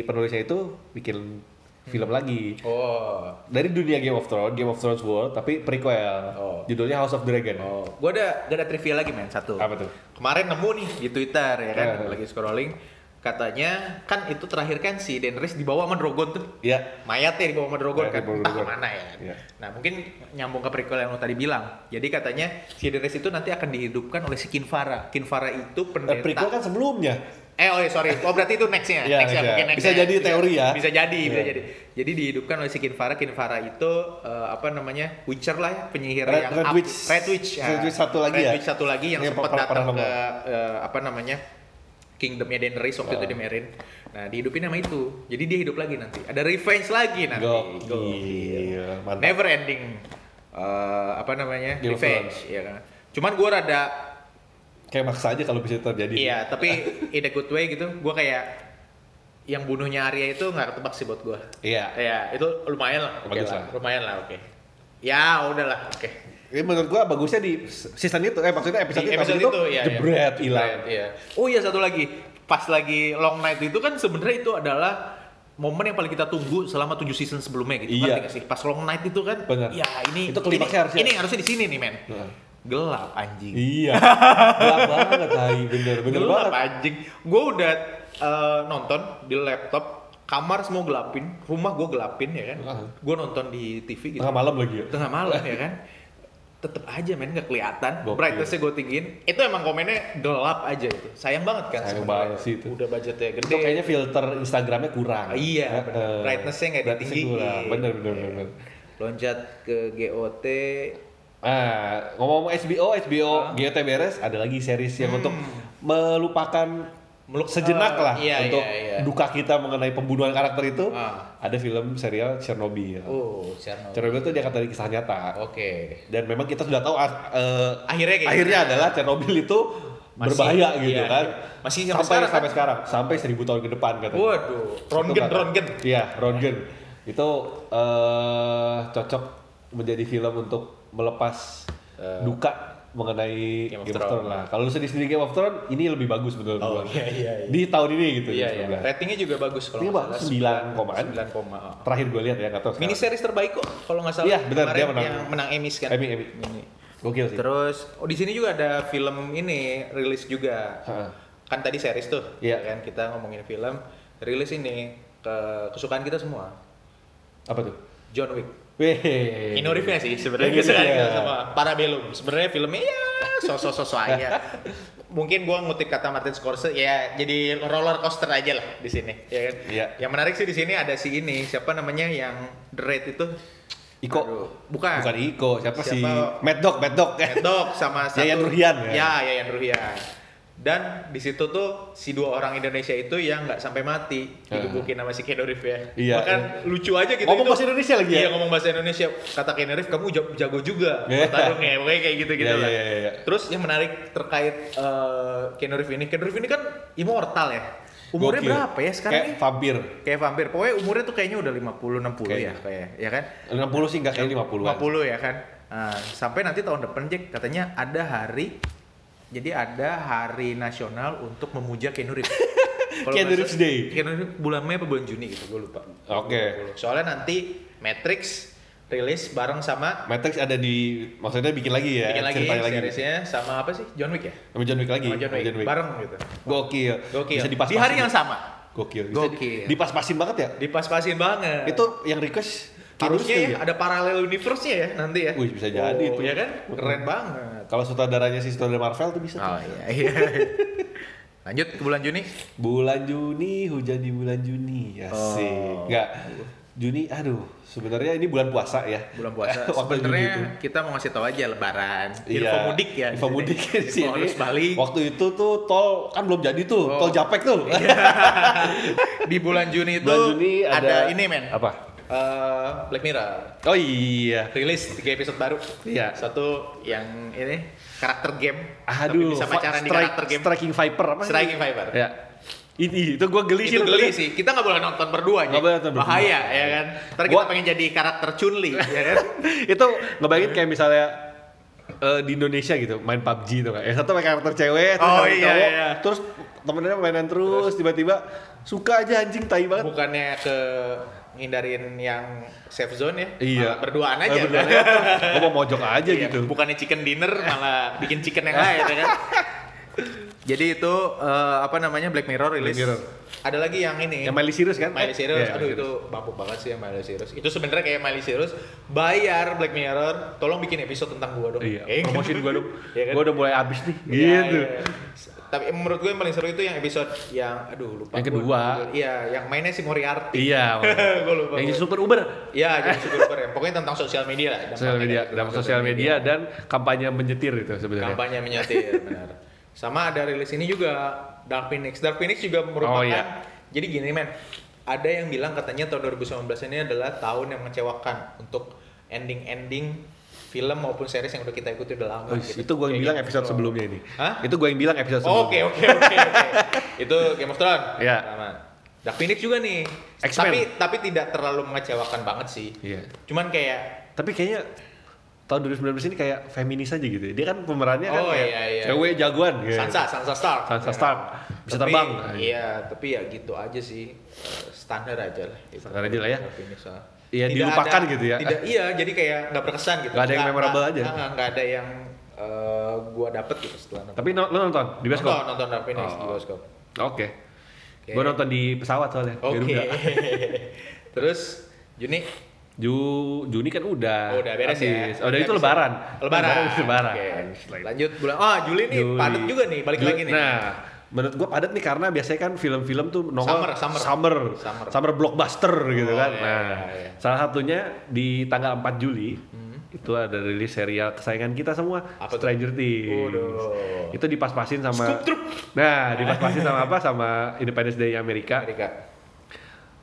penulisnya itu bikin film lagi Oh. dari dunia Game of Thrones, Game of Thrones World tapi prequel. Oh. Judulnya House of Dragon. Oh, gue ada gak ada trivia lagi men satu. Apa tuh? Kemarin nemu nih di Twitter ya kan, Eh. lagi scrolling. Katanya kan itu terakhir kan si Daenerys dibawa sama Drogon tuh. Iya. mayatnya dibawa sama Drogon Mayatnya kan entah ke mana ya Iya. nah mungkin nyambung ke prequel yang lo tadi bilang jadi katanya si Daenerys itu nanti akan dihidupkan oleh si Kinvara Kinvara itu Eh, pendeta prequel kan sebelumnya. Eh oh iya, sorry oh berarti itu nextnya Iya, next ya iya. mungkin next Bisa jadi teori ya. bisa jadi bisa Iya. jadi jadi dihidupkan oleh si Kinvara Kinvara itu eh, apa namanya Witcher lah ya penyihir Red- yang Red up- Witch. Red Witch ya. Red Witch satu lagi Red ya? Witch satu lagi yang Yang sempat datang ke eh, apa namanya Kingdomnya Daenerys waktu itu Ah. di Meereen. Nah, dihidupin sama itu. Jadi dia hidup lagi nanti. Ada revenge lagi nanti. Gokil, mantap. Never ending eh, apa namanya? Game revenge, ya kan. Cuman gua rada Kayak maksa aja kalau bisa terjadi. iya, tapi in a good way gitu. Gua kayak yang bunuhnya Arya itu nggak ketebak sih buat gua. Iya. Ya, itu lumayan lah. Oke Bagus lah. lah. Lumayan lah, oke. Ya, udahlah, oke. Ini menurut gua bagusnya di season itu, eh maksudnya episode, Di itu, episode habis itu, iya, jebret iya. hilang. Iya. Oh iya satu lagi, pas lagi long night itu kan sebenarnya itu adalah momen yang paling kita tunggu selama 7 season sebelumnya gitu. Iya. Nggak sih? Pas long night itu kan, Bener. ya ini Itu klimaksnya ini, harusnya. ini harusnya di sini nih men. Heeh. Gelap anjing. Iya. Gelap banget, Hai. Bener, bener Gelap banget. anjing. Gue udah eh, nonton di laptop, kamar semua gelapin, rumah gue gelapin ya kan. Heeh. Gue nonton di TV gitu. Tengah malam lagi ya. tengah malam ya kan tetep aja men nggak kelihatan Gokil. brightnessnya gue tinggiin itu emang komennya gelap aja itu sayang banget kan Sayang sebenarnya. banget sih itu. udah budgetnya gede Itu kayaknya filter Instagramnya kurang. Ah, iya, bener. Heeh. Brightness-nya nggak ditinggiin. Bener, bener, bener. bener. loncat ke GOT Ah, ngomong HBO, HBO Ah. GOT beres, ada lagi series yang Hmm. untuk melupakan Meluk- sejenak ah, lah iya, untuk iya, iya. duka kita mengenai pembunuhan karakter itu. Ah. Ada film serial Chernobyl. oh Chernobyl Chernobyl itu diangkat dari kisah nyata. oke Dan memang kita sudah tahu ah, eh, Akhirnya kayak akhirnya gimana? adalah Chernobyl itu Masih- berbahaya gitu iya, kan. iya. Masih sampai sampai sekarang, kan? sampai sekarang, sampai seribu tahun ke depan katanya. waduh Rongen kata- Rongen Iya, Rongen. Itu eh, cocok menjadi film untuk melepas Eh, duka mengenai Game Game of Thrones Thrones. lah. Kalau lu sendiri Game of Thrones, ini lebih bagus menurut Oh, iya, iya, iya. Di tahun ini gitu. iya iya 19. ratingnya juga bagus kalau nggak salah 9 komaan. 9 koma oh. Terakhir gue lihat ya, nggak tahu mini series terbaik kok kalau nggak salah Iya, benar, dia menang. yang menang Emmys kan Emmy, Emmy. Gokil sih. Terus oh di sini juga ada film ini rilis juga. Heeh. Kan tadi series tuh, ya kan kita ngomongin film, rilis ini ke kesukaan kita semua. Apa tuh? John Wick. Weh. Keanu Reeves sih sebenarnya kita ya. semua. Parabellum. Sebenarnya filmnya ya sosok-sosok aja. Mungkin gua ngutip kata Martin Scorsese ya jadi roller coaster aja lah di sini, ya kan. Iya. Yang menarik sih di sini ada si ini, siapa namanya yang The Raid itu? Iko. Aduh, bukan. Bukan Iko, siapa, sih? Siapa? Mad Dog, Mad Dog. Mad Dog sama satu Yayan Ruhian, ya? ya Yayan Ruhian dan di situ tuh si dua orang Indonesia itu yang nggak sampai mati digebukin sama si Reeves ya Iya. bahkan lucu aja gitu Ngomong itu. bahasa Indonesia lagi ya? iya ngomong bahasa Indonesia kata Reeves kamu jago, juga Iya. bertarung ya pokoknya kayak gitu gitu Iya, lah iya, iya, iya. terus yang menarik terkait eh Keanu Reeves ini Reeves ini kan immortal ya umurnya Gokil. berapa ya sekarang Kayak nih vampir. kayak vampir pokoknya umurnya tuh kayaknya udah 50 60 ya Kayaknya. kayak ya kan 60 sih enggak kayak 50 50 ya kan. Nah, sampai nanti tahun depan Jack katanya ada hari Jadi ada hari nasional untuk memuja Keanu Reeves. Keanu Day. Keanu Reeves bulan Mei apa bulan Juni gitu, gue lupa. Oke. Soalnya nanti Matrix rilis bareng sama Matrix ada di maksudnya bikin lagi ya bikin lagi ceritanya lagi seriesnya sama apa sih John Wick ya? sama John Wick lagi Sama John Wick. bareng gitu. gokil Gokil. bisa dipas Di hari yang sama. gokil bisa Gokil. dipas-pasin banget ya Dipas-pasin banget. itu yang request harusnya ya kali ada paralel universe-nya ya nanti ya. Wih, bisa jadi oh, itu. Ya kan? Keren banget. kalau sutradaranya si sutradara Marvel tuh bisa tuh. Oh iya iya. Lanjut ke bulan Juni. bulan Juni hujan di bulan Juni ya sih Oh. nggak Juni aduh sebenarnya ini bulan puasa ya Bulan puasa. Waktu Juni itu. Sebenarnya kita mau ngasih tahu aja lebaran. Info Iya, mudik ya. Info mudik di Info sini. harus balik. Waktu itu tuh tol kan belum jadi tuh, Oh. tol Japek tuh. Di bulan Juni itu Bulan Juni ada, ini men. Apa? Eh, Black Mirror. Oh iya. Rilis tiga episode baru. Iya. Satu yang ini karakter game. tapi Aduh, bisa pacaran di karakter game. Striking Viper apa? sih? Striking Viper. Ya. Ini itu gue geli sih. itu geli sih. Kita nggak boleh nonton berdua aja. Nggak boleh nonton berdua. Bahaya ya kan. Ntar kita Gua- pengen jadi karakter Chun-Li ya kan. itu ngebayangin kayak misalnya eh, di Indonesia gitu main PUBG tuh kan. Yang satu main karakter cewek, terus Oh, iya, cowok, iya. terus temennya mainan terus, tiba-tiba suka aja anjing tai banget. Bukannya ke ngindarin yang safe zone ya. Iya. Malah berduaan aja. Eh, berduaan aja. Gua mau mojok aja Iya, gitu. Bukannya chicken dinner malah bikin chicken yang lain ya kan. Jadi itu eh, apa namanya Black Mirror rilis. Black Mirror. Ada lagi yang ini. Yang Miley Cyrus kan? Miley Eh, Cyrus, iya, aduh Miley itu bapuk banget sih yang Miley Cyrus. Itu sebenarnya kayak Miley Cyrus bayar Black Mirror, tolong bikin episode tentang gua dong. Iya, promosiin gua dong. Iya kan? Gua udah mulai habis nih. Iya, gitu. iya. Tapi menurut gue yang paling seru itu yang episode yang aduh lupa. Yang kedua. Iya, yang mainnya si Moriarty. Iya. Gua lupa, Yang jadi super Uber. Iya, jadi super duper ya. Pokoknya tentang sosial media lah. Sosial media, dalam sosial media dan kampanye menyetir itu sebenarnya. kampanye menyetir benar. Sama ada rilis ini juga Dark Phoenix. Dark Phoenix juga merupakan Oh, iya. jadi gini men, ada yang bilang katanya tahun 2019 ini adalah tahun yang mengecewakan untuk ending-ending film maupun series yang udah kita ikuti udah lama. Oh, gitu. itu gue yang Kayak bilang Game of episode sebelumnya ini. Hah? Itu gue yang bilang episode sebelumnya. Oke oke oke. Itu Game of Thrones. Iya. Sama. Dark Phoenix juga nih. X-Men. Tapi tapi tidak terlalu mengecewakan banget sih. Iya. Cuman kayak Tapi kayaknya tahun 2019 ini kayak feminis aja gitu. ya. Dia kan pemerannya kan Oh, kayak iya, iya. cewek jagoan gitu. Sansa, Sansa Stark. Sansa Ya. Stark. Bisa Tapi, terbang. Iya, tapi ya gitu aja sih. Standar aja lah. Gitu. Standar aja lah ya. Dark Phoenix. Iya, Tidak dilupakan ada- gitu ya. Tidak, iya, jadi kayak nggak berkesan gitu. Nggak ada yang memorable aja. Nggak ada yang eh, gua dapet gitu setelah nonton. Tapi no- lo nonton di bioskop? Nonton, nonton Dark Phoenix di Oh. bioskop. Oke. Oke. Gue nonton di pesawat soalnya. Oke. Garuda. Terus Juni Ju Juni kan udah. Oh, udah beres ya. habis. Oh, udah itu Udah lebaran. Lebaran. Lebaran. Setelah itu. Lanjut bulan. Ah, Juli nih Juli. padat juga nih, balik Juli- lagi nih. Nah, menurut gua padat nih karena biasanya kan film-film tuh nongol Summer, summer. summer, Summer. summer blockbuster gitu Oh, kan. iya, nah, iya, iya. salah satunya di tanggal 4 Juli Hmm. itu ada rilis serial kesayangan kita semua, Apa? Stranger Things. Waduh. Itu dipas-pasin sama Scoop Troop. Nah, dipas-pasin sama apa? Sama Independence Day Amerika. Amerika.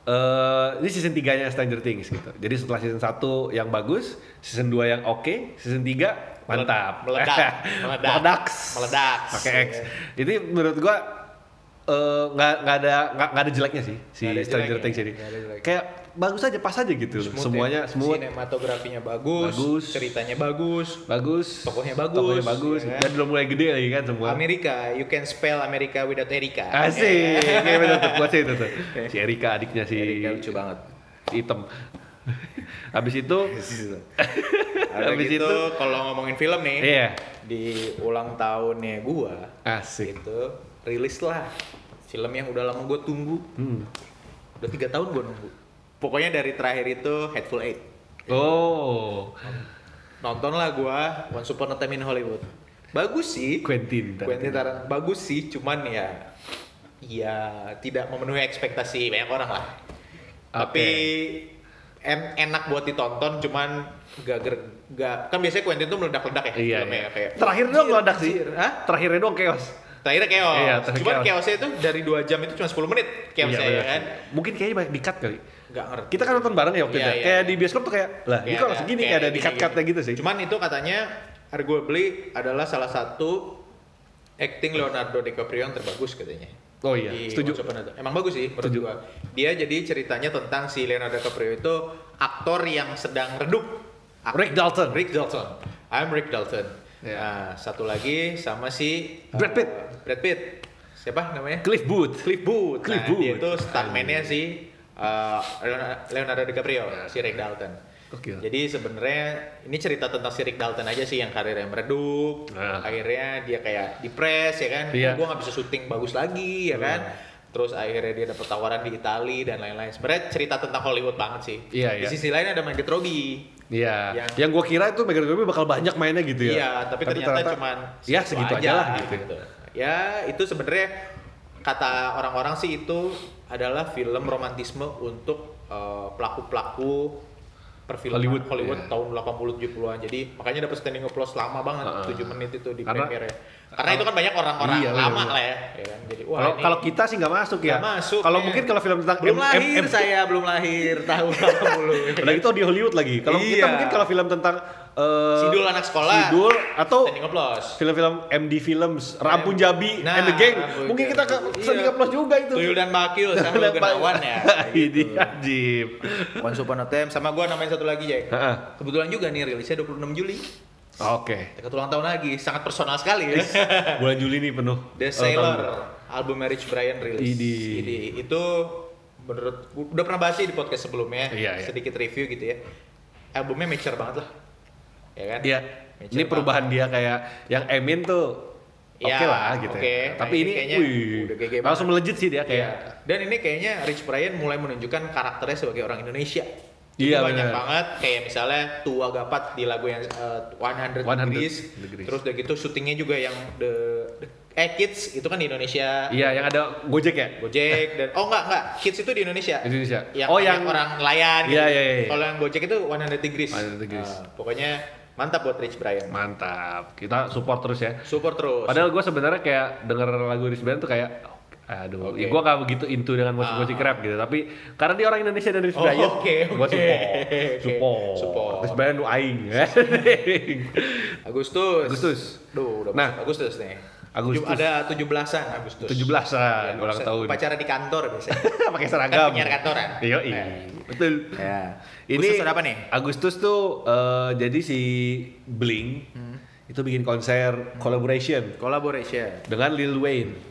Eh, ini season 3-nya Stranger Things gitu. Jadi setelah season 1 yang bagus, season 2 yang oke, season 3 mantap. Meledak. Meledak. Meledak. Meledak. Pakai X. Jadi menurut gua eh, nggak nggak ada nggak nggak ada jeleknya sih si Stranger Things ini. Kayak bagus aja pas aja gitu. Smooth Semuanya ya. semua sinematografinya bagus, Bagus. ceritanya bagus. bagus. Tokohnya bagus, Tokonya bagus. ya kan? Dan udah mulai gede lagi kan semua. Amerika, you can spell Amerika without Erika. Asik. Kayak bener tuh. Sih itu tuh. Si Erika adiknya si Erika lucu banget. hitam. Habis itu Habis gitu itu kalau ngomongin film nih, iya di ulang tahunnya gua asik. itu rilis lah film yang udah lama gua tunggu. Hmm. Udah tiga tahun gua nunggu. Pokoknya dari terakhir itu Hateful Eight. Oh, Nonton lah gua Once Upon a Time in Hollywood. Bagus sih. Quentin. Quentin Tarantino bagus sih, cuman ya ya tidak memenuhi ekspektasi banyak orang lah. Tapi en- enak buat ditonton, cuman gak, ger- gak kan biasanya Quentin tuh meledak-ledak ya Iya, filmnya iya. kayak Terakhir doang meledak sih. Hah? Terakhirnya doang chaos. Terakhirnya chaos. Iya, terakhir cuman chaos. chaosnya itu dari 2 jam itu cuma 10 menit chaosnya Iya, ya kan. Mungkin kayaknya banyak di cut kali. Gak ngerti. Kita kan nonton bareng ya waktu Iya, itu. iya, kayak iya. di bioskop tuh kayak, lah ini Kayak kok segini kayak ada di gini, cut-cutnya gini. gitu sih. Cuman itu katanya arguably adalah salah satu acting Leonardo DiCaprio yang terbagus katanya. Oh iya, Di setuju. Emang bagus sih menurut Setuju. gua. Dia jadi ceritanya tentang si Leonardo DiCaprio itu aktor yang sedang redup. Ak- Rick Dalton. Rick Dalton. I'm Rick Dalton. Ya. Nah, satu lagi sama si Brad Pitt. uh, Brad Pitt. Siapa namanya? Cliff Booth. Cliff Booth. Cliff nah, Booth. dia itu stuntman-nya si uh, Leonardo- DiCaprio, Ya. si Rick Dalton. Gokil. Jadi sebenarnya ini cerita tentang si Rick Dalton aja sih yang karirnya meredup. Nah. Akhirnya dia kayak depres ya kan. Iya. Gue nggak bisa syuting bagus lagi ya kan. Terus akhirnya dia dapet tawaran di Italia dan lain-lain. Sebenarnya cerita tentang Hollywood banget sih. Iya, Di iya. sisi lain ada Margot Robbie. Iya. Yang- Yang, gua kira itu Megan Robbie bakal banyak mainnya gitu ya. Iya, tapi, ternyata, cuman ya segitu aja lah gitu. Ya, itu sebenarnya kata orang-orang sih itu adalah film romantisme untuk eh, pelaku-pelaku perfilman Hollywood, Hollywood, iya. tahun 80 70-an. Jadi makanya dapat standing applause lama banget, Heeh. 7 menit itu di Karena- premiere. Karena itu kan banyak orang-orang Iya, lama bener-bener. lah ya. ya kan? Jadi wah Kalau kita sih nggak masuk ya. masuk. Kalau ya. mungkin kalau film tentang belum M- lahir M- saya, belum lahir tahun 80. Udah gitu di Hollywood lagi. Kalau kita Iya. mungkin kalau film tentang eh, Sidul anak sekolah. Sidul atau film-film MD Films, Rampun Jabi, Nah, and the Gang. Rampun Mungkin kita ke Iya. standing applause juga itu. Tuyul dan Bakil sama Gunawan ya. Ini ajib. Once Upon a Time sama gua namain satu lagi Jack. Heeh. Kebetulan juga nih rilisnya 26 Juli. Oke. Dekat ulang tahun lagi, sangat personal sekali ya. Bulan Juli nih penuh. The ulang Sailor, album Marriage Brian rilis. Idi. Idi. Itu menurut udah pernah bahas sih di podcast sebelumnya, Iya, iya. sedikit review gitu ya. Albumnya mature banget lah. Ya kan? Iya. Mature Ini perubahan banget. dia kayak yang Emin tuh oke Iya, lah gitu. oke. ya. Tapi Nah, ini, ini kayaknya wih, udah GG langsung melejit sih dia Iya. kayak. Dan ini kayaknya Rich Brian mulai menunjukkan karakternya sebagai orang Indonesia. Jadi Iya, banyak bener. banget kayak misalnya Tua Gapat di lagu yang uh, 100, 100 Degrees. Degrees. Terus udah gitu syutingnya juga yang the, the- eh Kids itu kan di Indonesia. Iya, yang ada Gojek ya? Gojek dan oh enggak enggak Kids itu di Indonesia. Indonesia. Yang oh, yang orang nelayan. Iya, iya, iya. Kalau yang Gojek itu 100 Degrees. 100 Degrees. Nah, pokoknya mantap buat Rich Brian. mantap. Kita support terus ya. Support terus. Padahal gue sebenarnya kayak denger lagu Rich Brian tuh kayak aduh, Oke. ya gue gak begitu into dengan musik-musik Ah. rap gitu. Tapi karena dia orang Indonesia dan Rich Oh, Brian, oke, gue oke. support. Support. Support. Rich Brian lu aing. Agustus. Agustus. Duh, udah Nah, Agustus nih. Agustus. Tujuh- Ada 17-an Agustus. 17-an Ya, ulang tahun. Upacara di kantor biasanya. Pakai seragam. Kan penyiar kantoran. Iya, Eh. betul. ya. Ini Agustus ada apa nih? Agustus tuh eh, jadi si Blink Hmm. itu bikin konser collaboration Collaboration. dengan Lil Wayne.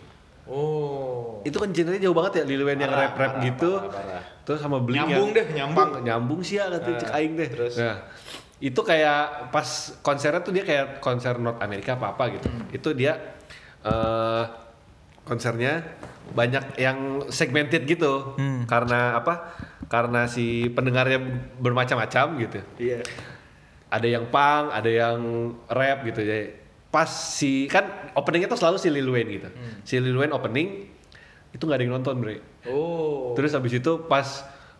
Oh. Itu kan genre jauh banget ya Lil Wayne yang rap-rap parah, gitu. parah, parah. Terus sama Blink Nyambung yang deh, nyambung. nyambung sih ya katanya Nah, cek aing deh. terus? Nah, itu kayak pas konsernya tuh dia kayak konser North America apa apa gitu. Hmm. Itu dia eh konsernya banyak yang segmented gitu. Hmm. Karena apa? Karena si pendengarnya bermacam-macam gitu. Iya. Ada yang punk, ada yang rap gitu ya. Pas si kan openingnya tuh selalu si Lil Wayne gitu. Hmm. Si Lil Wayne opening itu nggak ada yang nonton, Bre. Oh. Terus habis itu pas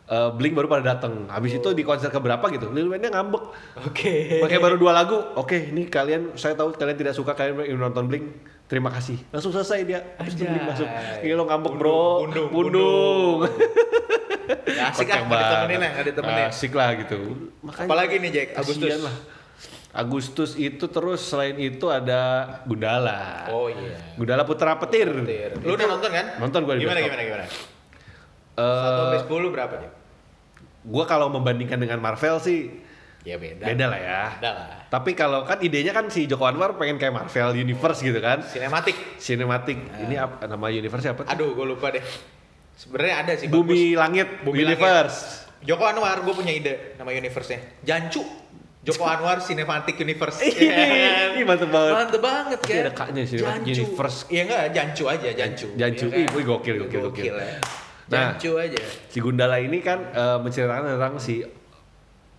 uh, Blink baru pada datang. Habis itu di konser keberapa gitu, Lil Wayne-nya ngambek. Oke. Pakai baru dua lagu. Oke, ini kalian saya tahu kalian tidak suka kalian ingin nonton Blink. Terima kasih. Langsung selesai dia. Habis itu Blink masuk. Ini lo ngambek, Bro. Pundung, Pundung. Ya, asik lah, ditemenin lah, ditemenin. Asik lah gitu. Makanya Apalagi nih, Jack? Agustus. lah. Agustus itu terus selain itu ada Gundala. Oh iya. Gundala Putra Petir. Petir. Lu udah nonton kan? Nonton gua di Gimana gimana gimana? Eh, Satu sampai sepuluh berapa Jack? gua kalau membandingkan dengan Marvel sih Ya beda. beda lah ya. Beda lah. Tapi kalau kan idenya kan si Joko Anwar pengen kayak Marvel Universe gitu kan. Sinematik. Cinematic. Ini apa nama universe apa? tuh? Aduh, gue lupa deh. Sebenarnya ada sih Bumi Langit Bumi Universe. bagus. Joko Anwar, gue punya ide nama universe-nya. Jancu. Joko Anwar Cinematic Universe. Ih, mantep banget. Mantep banget kan. ada kaknya Cinematic Jancu. Universe. Iya enggak, Jancu aja, Jancu. Jancu. Iya Ih, wih, gokil, gokil, gokil. ya. Nah. Jancu aja. Si Gundala ini kan eh, menceritakan tentang si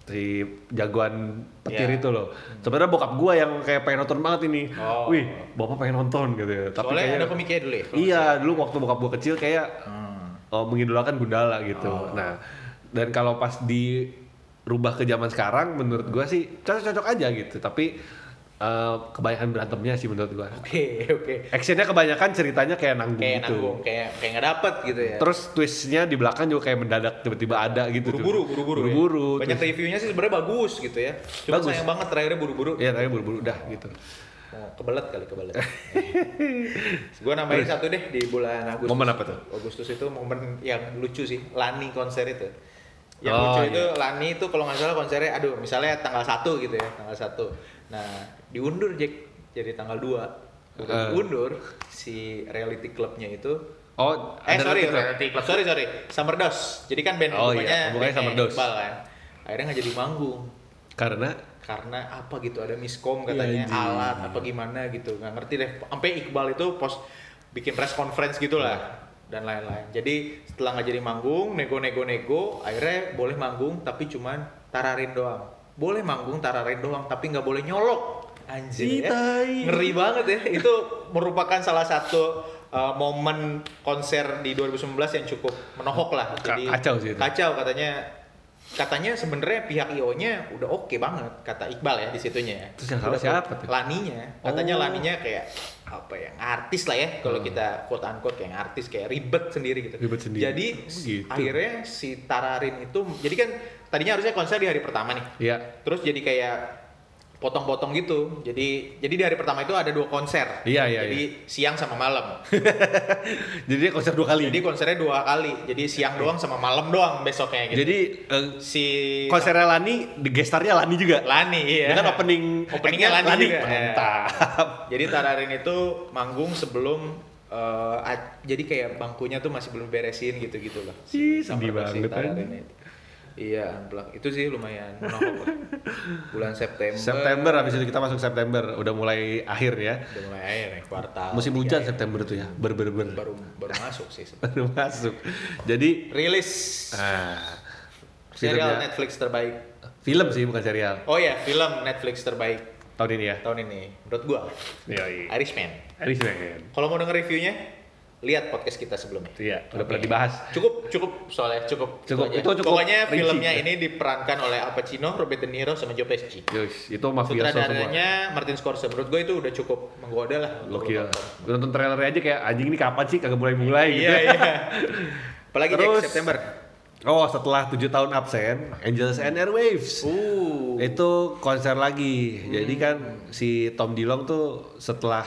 si jagoan petir Iya. itu loh. Sebenarnya bokap gua yang kayak pengen nonton banget ini. Oh. Wih, bapak pengen nonton gitu ya. Tapi Soalnya kayaknya- ada komiknya dulu ya. Iya, dulu waktu bokap gua kecil kayak Hmm. oh, mengidolakan Gundala gitu. Oh. Nah, dan kalau pas dirubah ke zaman sekarang, menurut gua sih cocok-cocok aja gitu. Tapi eh, kebanyakan berantemnya sih menurut gua. Oke, oke. Actionnya kebanyakan ceritanya kayak nanggung Kayak gitu. nanggung, kayak kayak nggak dapet gitu ya. Terus twistnya di belakang juga kayak mendadak tiba-tiba ada gitu. tuh. buru-buru, buru-buru. ya. Buru-buru. Banyak reviewnya sih sebenarnya bagus gitu ya. Cuma Bagus. sayang banget terakhirnya buru-buru. Iya, tapi buru-buru udah gitu. Oh, kebelet kali kebelet. gue nambahin satu deh di bulan Agustus. Momen apa tuh? Agustus itu momen yang lucu sih, Lani konser itu. Yang Oh, lucu iya. itu Lani itu kalau nggak salah konsernya, aduh misalnya tanggal 1 gitu ya, tanggal 1. Nah, diundur Jack jadi tanggal 2. Eh. Undur si reality clubnya itu Oh, Eh ada sorry, reality club. Sorry, sorry. Summer Dose. Jadi kan band Oh, iya, bandnya Summer. Iqbal kan. Akhirnya nggak jadi manggung Karena karena apa gitu ada miskom Iya, katanya alat apa gimana gitu nggak ngerti deh sampai Iqbal itu pos bikin press conference gitu lah dan lain-lain jadi setelah nggak jadi manggung nego-nego-nego akhirnya boleh manggung tapi cuman tararin doang boleh manggung tararin doang tapi nggak boleh nyolok anjir ya. Citai. ngeri banget ya itu merupakan salah satu uh, momen konser di 2019 yang cukup menohok lah jadi kacau sih itu. kacau katanya katanya sebenarnya pihak IO-nya udah oke banget kata Iqbal ya di situnya. Terus yang salah siapa tuh? Laninya. Katanya Oh. Laninya kayak apa ya artis lah ya kalau Hmm. kita quote unquote kayak artis kayak ribet sendiri gitu. Ribet sendiri. Jadi Oh, gitu. akhirnya si Tararin itu jadi kan tadinya harusnya konser di hari pertama nih. Iya. Terus jadi kayak potong-potong gitu. Jadi jadi di hari pertama itu ada dua konser. Iya, iya, Jadi siang sama malam. Jadi konser dua kali. Jadi konsernya dua kali. Jadi siang doang sama malam doang besoknya gitu. Jadi eh, si konsernya Lani, di gestarnya Lani juga. Lani iya. Dia kan opening Openingnya act-nya Lani juga. Mantap. Jadi Tararin itu manggung sebelum a- jadi kayak bangkunya tuh masih belum beresin gitu-gitu lah. Ih, sedih si banget, Tararin itu. Iya, unplugged. Itu sih lumayan menohok. Bulan September. September habis itu kita masuk September, udah mulai akhir ya. Udah mulai air nih, kuartal. Musim hujan ya. September tuh ya, ber ber ber. baru baru masuk sih. Baru masuk. Jadi Rilis ah, serial filmnya- Netflix terbaik. film sih bukan serial Oh ya, film Netflix terbaik tahun ini ya. tahun ini menurut gua. Iya, iya. Irishman. Irishman. Kalau mau denger reviewnya, lihat podcast kita sebelumnya. Iya, udah pernah dibahas. Cukup, cukup soalnya cukup. Cukup, aja. itu cukup Pokoknya rinci. filmnya ini diperankan oleh Al Pacino, Robert De Niro, sama Joe Pesci. Yus, itu semua. Sutradaranya Martin Scorsese. Menurut gue itu udah cukup menggoda lah. Gokil. Gue nonton trailer aja kayak anjing ini kapan sih kagak mulai-mulai gitu. Iya, iya. Apalagi Jack Terus- September. Oh, setelah tujuh tahun absen, Angels and Airwaves. Uh. Itu konser lagi. Jadi kan si Tom Dillon tuh setelah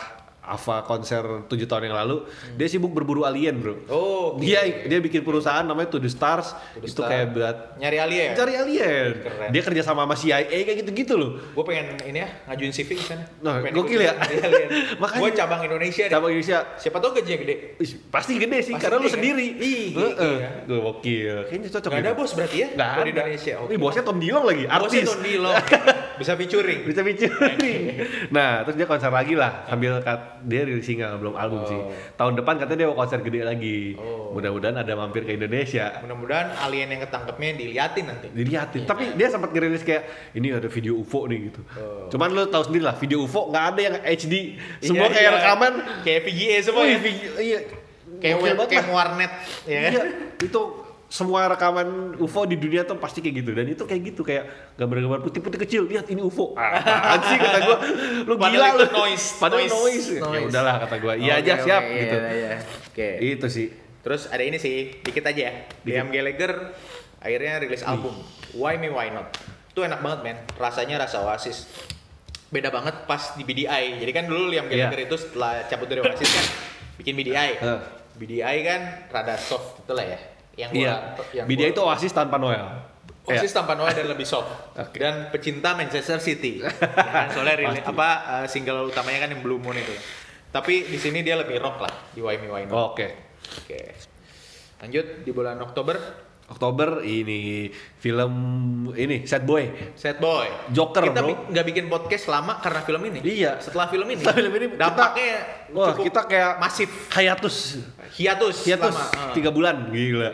Ava konser tujuh tahun yang lalu, dia sibuk berburu alien, bro. Oh, Dia dia bikin perusahaan namanya To The Stars. To The itu Star. kayak buat nyari alien. cari alien. Keren. Dia kerja sama sama CIA kayak gitu-gitu loh. Gue pengen ini ya ngajuin CV di sana. Nah, gokil ya. Makanya- Gue cabang Indonesia deh. Sama Indonesia Siapa tau gajinya gede. Ih, pasti gede sih Pasti karena lu gede kan? sendiri. Ih, Heeh. iya. Gokil. Kayaknya cocok. Gak ada gitu. bos berarti ya? Di ada. Indonesia. Ih, bosnya Tom Dillon lagi, Bosnya artis. Don Dillon. Bisa featuring. bisa featuring. nah, terus dia konser lagi lah sambil kat, dia rilis single belum album Oh. sih. Tahun depan katanya dia mau konser gede lagi. Oh. Mudah-mudahan ada mampir ke Indonesia. Mudah-mudahan alien yang ketangkepnya diliatin nanti. Dilihatin. Tapi dia sempat ngerilis kayak ini ada video UFO nih gitu. Oh. Cuman lu tahu sendiri lah, video UFO nggak ada yang HD. Semua Iya, kayak iya. rekaman. Kayak VGA semua Wih, ya. iya. Kayak kayak warnet ya kan? Iya, itu semua rekaman UFO di dunia tuh pasti kayak gitu dan itu kayak gitu kayak gambar-gambar putih-putih kecil lihat ini UFO ah, sih kata gua lu Padahal gila lu noise, padahal noise, noise, ya noise. udahlah kata gua iya Oke, aja oke, siap iya, gitu iya. Oke. itu sih Terus ada ini sih, dikit aja ya. Dikit. Liam Gallagher akhirnya rilis album Why Me Why Not. Itu enak banget men, rasanya rasa Oasis. Beda banget pas di BDI. Jadi kan dulu Liam Iya. Gallagher itu setelah cabut dari Oasis kan bikin BDI. Heeh. BDI kan rada soft gitu lah ya. Yang gua, iya yang Bidia gua- itu Oasis tanpa Noel Oasis Iya. tanpa Noah dan lebih soft. Oke. Dan pecinta Manchester City. Ya kan, soalnya Pasti. apa uh, single utamanya kan yang Blue Moon itu. Tapi di sini dia lebih rock lah di Why Me Why Not. oke Oke. Lanjut di bulan Oktober Oktober ini film ini Sad Boy Sad Boy. Joker, Kita bro. bi- nggak bikin podcast lama karena film ini. Iya. Setelah film ini. Setelah film ini kita- dampaknya wah cukup kita kayak masif. hiatus Hiatus. hiatus. Ah. tiga bulan gila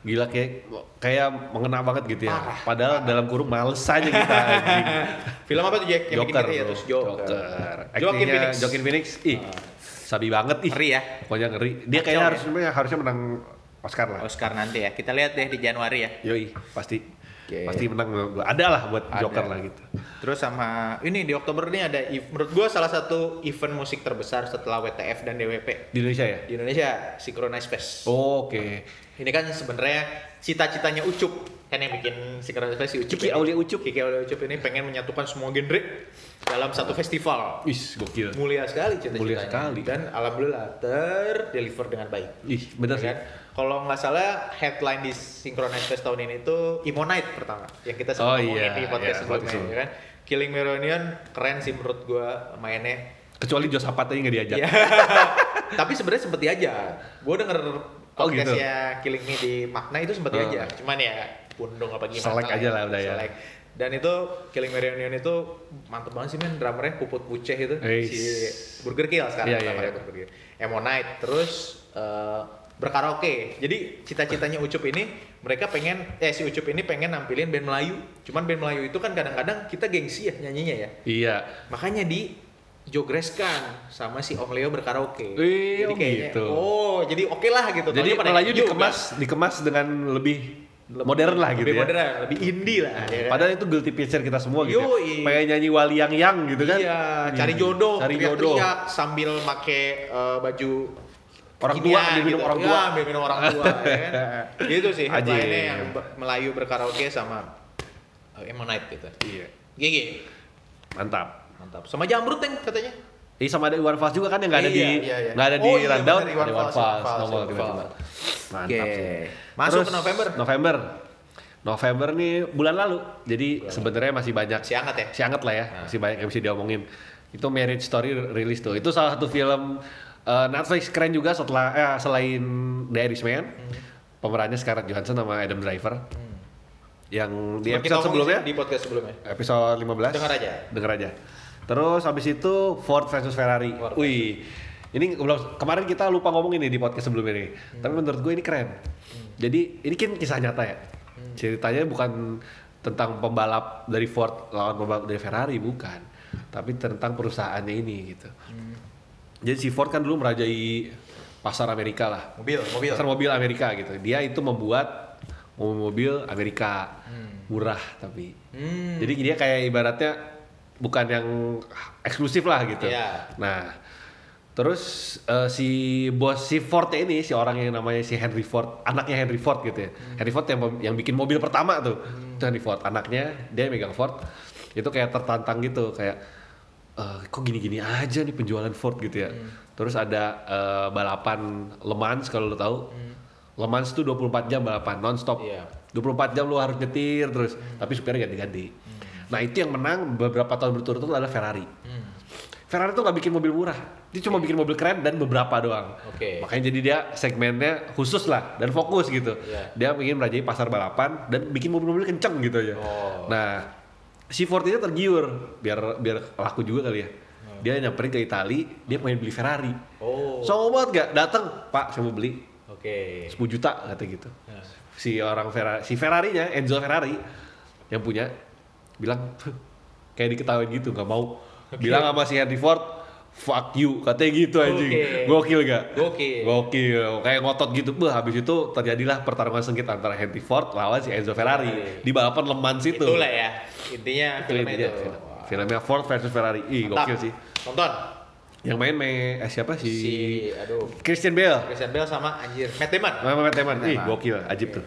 gila kayak kayak mengena banget gitu ya Parah. padahal dalam kurung males aja kita. Film apa tuh Jack? Yang bikin Joker, kita bro. hiatus Joker. Joker. Joaquin Actingnya Phoenix. Joaquin Phoenix, ih, sabi banget ih. Ngeri ya. Pokoknya ngeri. Dia kayaknya ya. harusnya harusnya menang Oscar lah. Oscar nanti ya. Kita lihat deh di Januari ya. Yoi, pasti. Oke. Pasti menang. Ada lah buat Ada. Joker lah gitu. Terus sama ini di Oktober ini ada menurut gua salah satu event musik terbesar setelah WTF dan DWP Di Indonesia ya? di Indonesia Synchronize Fest. Oh, Oke. Ini kan sebenarnya cita-citanya Ucup kan yang bikin sinkronisasi Ucup Kiki. Aulia Ucup. Kiki Aulia Ucup ini pengen menyatukan semua genre dalam satu festival. Wis, gokil. Mulia sekali cita-citanya. Mulia sekali. Dan alhamdulillah terdeliver dengan baik. Ih, bener Ya sih. kan? Kalau nggak salah headline di Synchronize Fest tahun ini itu Emo Night pertama yang kita Oh sempat ngomongin iya, di podcast iya, sebelumnya podcast ya kan. Killing Me Reunion keren sih menurut gua mainnya. Kecuali Jos Apatnya nggak diajak. Iya. Tapi sebenarnya sempet diajak. Gua denger Oh, gitu. podcastnya Killing Me di Makna itu sempet Oh. diajak. Cuman ya pundung apa gimana. Selek aja lah udah ya. Selek. Dan itu Killing Me Reunion itu mantep banget sih men drummernya Puput Puceh itu Eish. si Burger Kill sekarang Iya, iya, namanya iya. Burger Kill. Emo Night terus eh, berkaraoke. Jadi cita-citanya Ucup ini mereka pengen eh si Ucup ini pengen nampilin band Melayu. Cuman band Melayu itu kan kadang-kadang kita gengsi ya nyanyinya ya. Iya. Makanya di jogreskan sama si Om Leo berkaraoke. Wih, jadi oh kayaknya gitu. oh, jadi oke lah gitu. Jadi pada Melayu juga. dikemas dikemas dengan lebih modern lah gitu lebih ya. modern, lebih indie lah ya kan. Padahal itu guilty pleasure kita semua gitu. Yoi. Ya. Pengen nyanyi wali yang yang gitu kan. Iya, cari jodoh, Cari jodoh. sambil make eh, baju Orang tua, kekinian ambil minum orang Ya, tua. ambil minum orang tua ya kan. Gitu sih Aja. headline-nya yang Melayu berkaraoke sama uh, Emo Night gitu. Iya. GG. Mantap. Mantap. Sama Jamrut Teng katanya. Ini sama ada Iwan Fals juga kan yang nggak ada Iya, di iya, iya. nggak ada di Oh, iya, rundown, Iwan ada Iwan Fals, Fals, nongol tiba-tiba. Mantap Oke. sih. Masuk ke November. November. November nih bulan lalu. Jadi sebenarnya masih banyak Si hangat ya? si hangat lah ya, Nah. masih banyak yang bisa diomongin. Itu Marriage Story rilis tuh. Itu salah satu film eh, Netflix keren juga setelah eh, selain The Irishman. Hmm. Pemerannya Scarlett Johansson sama Adam Driver. Yang di episode omongin sebelumnya, di podcast sebelumnya. episode 15. Dengar aja. Dengar aja. Terus habis itu Ford versus Ferrari. Ford Wih. Ini belum kemarin kita lupa ngomongin nih di podcast sebelumnya nih. Tapi menurut gue ini keren. Jadi ini kan kisah nyata ya. Ceritanya bukan tentang pembalap dari Ford lawan pembalap dari Ferrari bukan. Tapi tentang perusahaannya ini gitu. Jadi si Ford kan dulu merajai pasar Amerika lah. Mobil, mobil. Pasar mobil Amerika gitu. Dia itu membuat mobil-mobil Amerika murah tapi. Hmm. Jadi dia kayak ibaratnya bukan yang eksklusif lah gitu. Iya. Nah, terus eh, si bos si Ford ini si orang yang namanya si Henry Ford, anaknya Henry Ford gitu ya. Henry Ford yang yang bikin mobil pertama tuh. Itu Henry Ford, anaknya dia yang megang Ford. Itu kayak tertantang gitu kayak eh, kok gini-gini aja nih penjualan Ford gitu ya. Terus ada eh, balapan Le Mans kalau lo tahu. Le Mans itu 24 jam balapan non-stop. Iya. 24 jam lu harus nyetir terus tapi supirnya ganti-ganti. Nah, itu yang menang beberapa tahun berturut-turut adalah Ferrari. Hmm. Ferrari tuh nggak bikin mobil murah. Dia cuma bikin mobil keren dan beberapa doang. Oke. Makanya jadi dia segmennya khusus lah dan fokus gitu. Iya. Dia ingin merajai pasar balapan dan bikin mobil-mobil kenceng gitu aja. Oh. Nah, si Ford ini tergiur biar biar laku juga kali ya. Dia nyamperin ke Itali, dia pengen beli Ferrari. Oh. Songong banget gak? Datang, Pak, saya mau beli Oke. 10 juta kata gitu Nah. si orang Ferrari si Ferrari-nya Enzo Ferrari yang punya bilang kayak diketawain gitu nggak mau bilang sama si Henry Ford fuck you katanya gitu anjing gokil gak Gokil. gokil kayak ngotot gitu bah habis itu terjadilah pertarungan sengit antara Henry Ford lawan si Enzo Ferrari Ferrari. di balapan Le Mans itu Itulah ya. Intinya Itu filmnya intinya, itu. film. filmnya Ford versus Ferrari ih Mantap. gokil sih Nonton. yang main me eh, siapa si, Si aduh Christian Bale Christian Bale sama anjir Matt Damon. Teman, ih Damon. gokil, ajib tuh.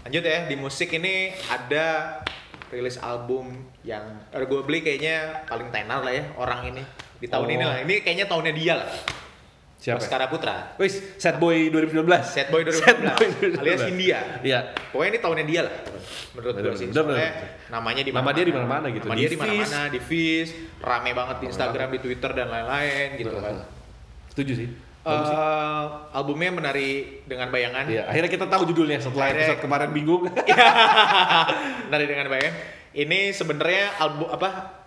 Lanjut ya, di musik ini ada rilis album yang gue beli kayaknya paling tenar lah ya orang ini di tahun Oh. ini lah. Ini kayaknya tahunnya dia lah. Siapa? Baskara Putra. Wis, Sad Boy 2019. Sad Boy 2019, Sad Boy 2019. alias India. Iya. Pokoknya ini tahunnya dia lah. Menurut gue sih. bener, Soalnya bener. namanya di Nama mana-mana. dia di mana-mana gitu. Nama Di dia di mana-mana, di Viz, rame banget di Instagram, di Twitter dan lain-lain gitu kan. Setuju sih. Eh, albumnya menari dengan bayangan. Iya, akhirnya kita tahu judulnya setelah Akhirnya- episode kemarin bingung. Menari dengan bayangan. Ini sebenarnya album apa?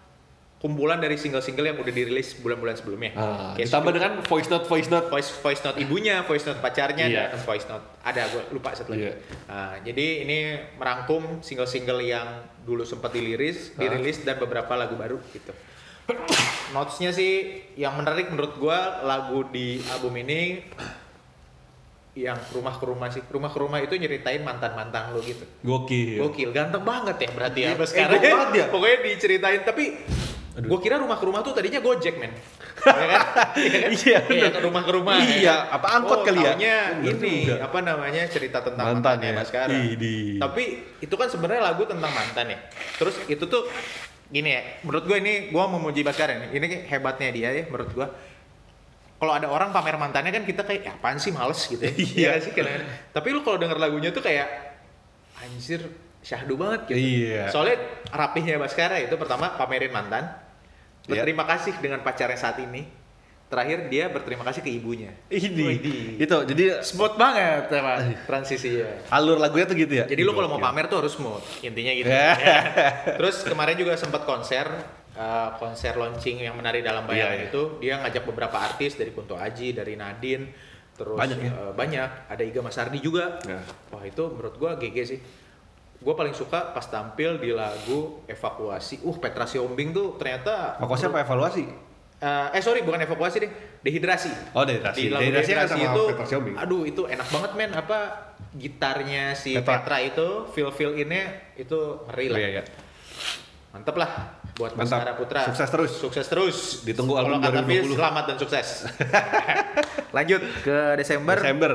Kumpulan dari single-single yang udah dirilis bulan-bulan sebelumnya. Ah, Kayak ditambah dengan voice note voice note. voice voice note ibunya, voice note pacarnya, Iya. dan voice note ada gue lupa satu lagi. Iya. Nah, jadi ini merangkum single-single yang dulu sempat dirilis, Ah. dirilis dan beberapa lagu baru gitu. Notesnya sih yang menarik menurut gue lagu di album ini yang rumah ke rumah sih, rumah ke rumah itu nyeritain mantan mantan lo gitu. Gokil. Gokil, ganteng banget ya berarti ya. Pas sekarang banget dia. Pokoknya diceritain tapi gue kira rumah ke rumah tuh tadinya Gojek men. ya kan? Iya, bener. ke rumah ke rumah. Iya, ya kan? apa angkot oh, kali ya? taunya Bener ini juga. apa namanya cerita tentang Mantan mantannya ya? Baskara. Idih. Tapi itu kan sebenarnya lagu tentang mantan ya. Terus itu tuh gini ya, menurut gue ini gue memuji Baskara nih. Ini hebatnya dia ya menurut gue. Kalau ada orang pamer mantannya kan kita kayak ya apaan sih males gitu ya. Iya. nggak sih kadang-kadang. Tapi lu kalau denger lagunya tuh kayak anjir syahdu banget gitu. Iya. Soalnya rapihnya Baskara itu pertama pamerin mantan. Berterima kasih dengan pacarnya saat ini. Terakhir dia berterima kasih ke ibunya. Ini. Itu jadi Smooth banget apa transisinya. alur lagunya tuh gitu ya. Jadi lu kalau mau pamer tuh harus smooth. Intinya gitu. Ya. ya. Terus kemarin juga sempat konser uh, konser launching yang menari dalam bayangan Iya, iya. itu dia ngajak beberapa artis dari Kunto Aji, dari Nadine, terus Banyak ya? uh, banyak. Ada Iga Masardi juga. Ya. Wah itu menurut gua GG sih. Gua paling suka pas tampil di lagu Evakuasi. Uh Petra Siombing tuh ternyata Fokusnya apa evaluasi? Uh, eh sorry bukan evakuasi deh, dehidrasi. Oh, dehidrasi. Di lagu Dehidrasi kan dehidrasi, itu, Petra Sihombing. aduh itu enak banget men. Apa gitarnya si Petra. Petra, itu, feel feel ini itu ngeri Oh, lah. iya, iya. Mantep lah buat Mantap. Baskara Putra. Sukses terus. Sukses terus. Ditunggu Kalau album Fis, 2020. selamat dan sukses. Lanjut ke Desember. Desember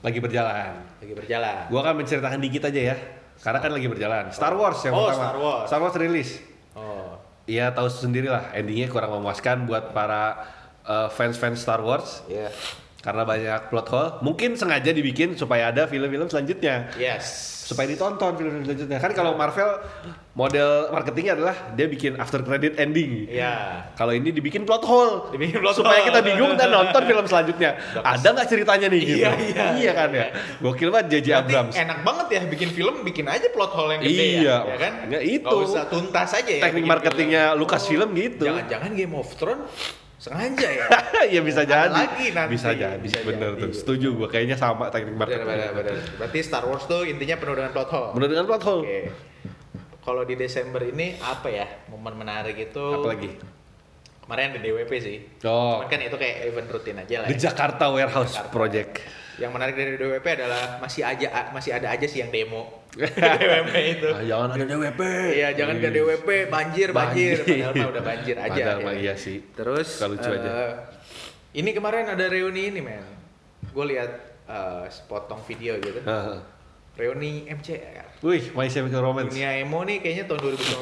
lagi berjalan. Lagi berjalan. Gua akan menceritakan dikit aja ya. Karena kan lagi berjalan. Star Wars yang Oh, pertama. Star Wars. Star Wars rilis. Oh. Iya tahu sendiri lah endingnya kurang memuaskan buat para uh, fans-fans Star Wars Iya. karena banyak plot hole. Mungkin sengaja dibikin supaya ada film-film selanjutnya Yes. Supaya ditonton film-film selanjutnya. Kan kalau Marvel model marketingnya adalah dia bikin after credit ending. Iya. Kalau ini dibikin plot hole, Dibikin plot supaya hole. kita bingung dan nonton film selanjutnya. Ada nggak ceritanya nih? Gitu. Iya, iya. kan ya. Gokil banget J.J. Abrams. enak banget ya bikin film, bikin aja plot hole yang gede Iya, ya, ya kan? itu. Nggak usah tuntas aja ya. Teknik marketingnya film. Lucasfilm gitu. Jangan-jangan Game of Thrones sengaja ya. Iya bisa Ada jadi. lagi nanti. Bisa jadi. Bisa Bener jadi. tuh. Setuju gua kayaknya sama teknik marketing. benar, benar. Berarti Star Wars tuh intinya penuh dengan plot hole. Bener dengan plot hole. Oke. Kalau di Desember ini apa ya momen menarik itu? Apalagi? Kemarin ada DWP sih. Oh. Cuman kan itu kayak event rutin aja lah. The ya. Jakarta Warehouse Jakarta. Project. Yang menarik dari DWP adalah masih aja masih ada aja sih yang demo. DWP itu. Ah, jangan ada DWP. Iya, jangan ke DWP banjir, banjir. Padahal mah udah banjir aja. Padahal ya. iya sih. Terus Suka lucu eh, aja. Ini kemarin ada reuni ini, men. Gue lihat eh, sepotong video gitu. Heeh. Reuni MCR. Wih, My Chemical Romance. Dunia emo nih kayaknya tahun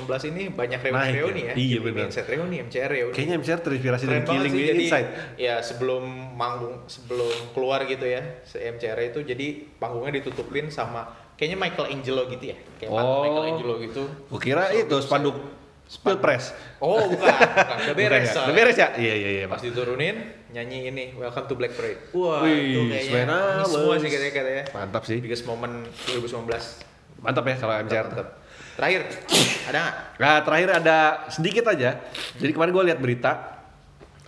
2019 ini banyak reuni-reuni ya? ya. Iya, bener. Mindset reuni, MCR reuni. Kayaknya MCR terinspirasi dari Killing sih, Me jadi Inside. ya sebelum manggung sebelum keluar gitu ya se MCR itu jadi panggungnya ditutupin sama kayaknya Michael Angelo gitu ya kayak Oh. Michael Angelo gitu Gua kira itu spanduk Pilpres. oh bukan bukan udah beres Bukan ya? Udah beres ya? Iya, iya, iya. pas diturunin nyanyi ini Welcome to Black Parade wah Wih, itu kayaknya semua sih katanya katanya Mantap sih. biggest moment 2019 Mantap ya kalau MCR. Mantap. terakhir ada nggak Nah, terakhir ada sedikit aja. Jadi kemarin gue lihat berita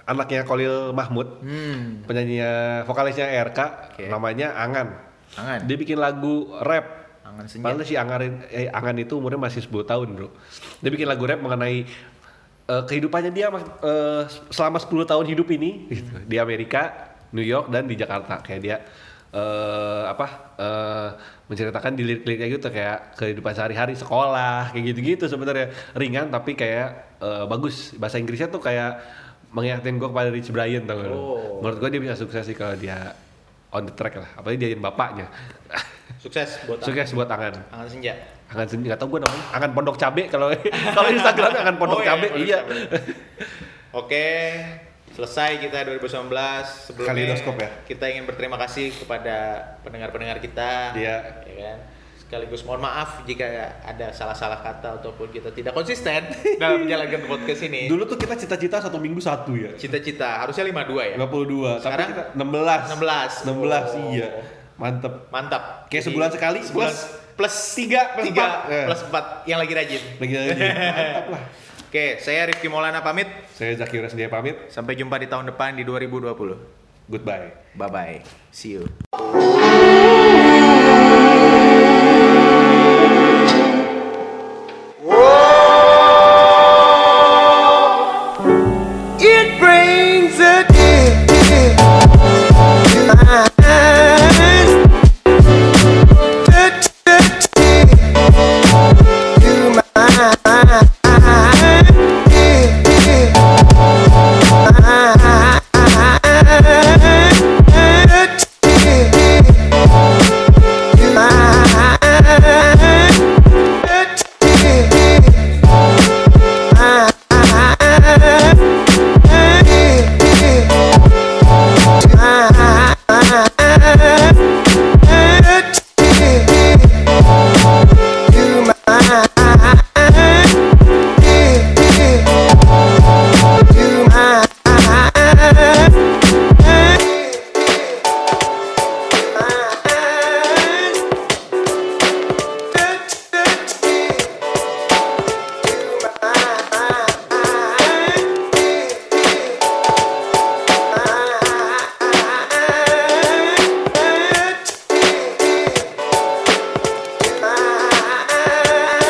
anaknya Kolil Mahmud, hmm penyanyinya vokalisnya RK, Oke. namanya Angan. angan Dia bikin lagu rap. angan senja Padahal si Angan, eh, Angan itu umurnya masih 10 tahun, Bro. Dia bikin lagu rap mengenai eh, kehidupannya dia eh, selama 10 tahun hidup ini gitu, di Amerika, New York dan di Jakarta. Kayak dia eh, apa? eh, menceritakan di lirik-liriknya gitu kayak kehidupan sehari-hari sekolah kayak gitu-gitu sebenarnya. Ringan tapi kayak eh, bagus. Bahasa Inggrisnya tuh kayak mengingatkan gue kepada Rich Brian tau gak? Oh. menurut gue dia bisa sukses sih kalau dia on the track lah. Apalagi dia bapaknya. Sukses buat sukses buat Angan angan senja. Angan sendiri nggak tahu gue namanya. Angan Pondok Cabe kalau kalau Instagram Angan Pondok Oh, iya, Cabe. Iya. Cabe. Oke, selesai kita 2019. Sebelumnya Kaleidoskop ya? kita ingin berterima kasih kepada pendengar-pendengar kita. Iya. Ya kan? Sekaligus mohon maaf jika ada salah-salah kata ataupun kita tidak konsisten dalam menjalankan podcast ini. dulu tuh kita cita-cita satu minggu satu ya Cita-cita harusnya 52 ya. 52 Sekarang tapi kita 16 16. 16 Oh. iya mantep Mantap. Kayak Jadi, sebulan sekali, Sebulan plus- plus tiga plus tiga empat. Eh. plus 4 yang lagi rajin. lagi lagi mantap lah Oke, saya Rifki Maulana pamit. saya Zaki Rasdia pamit Sampai jumpa di tahun depan di 2020. goodbye Bye bye. See you.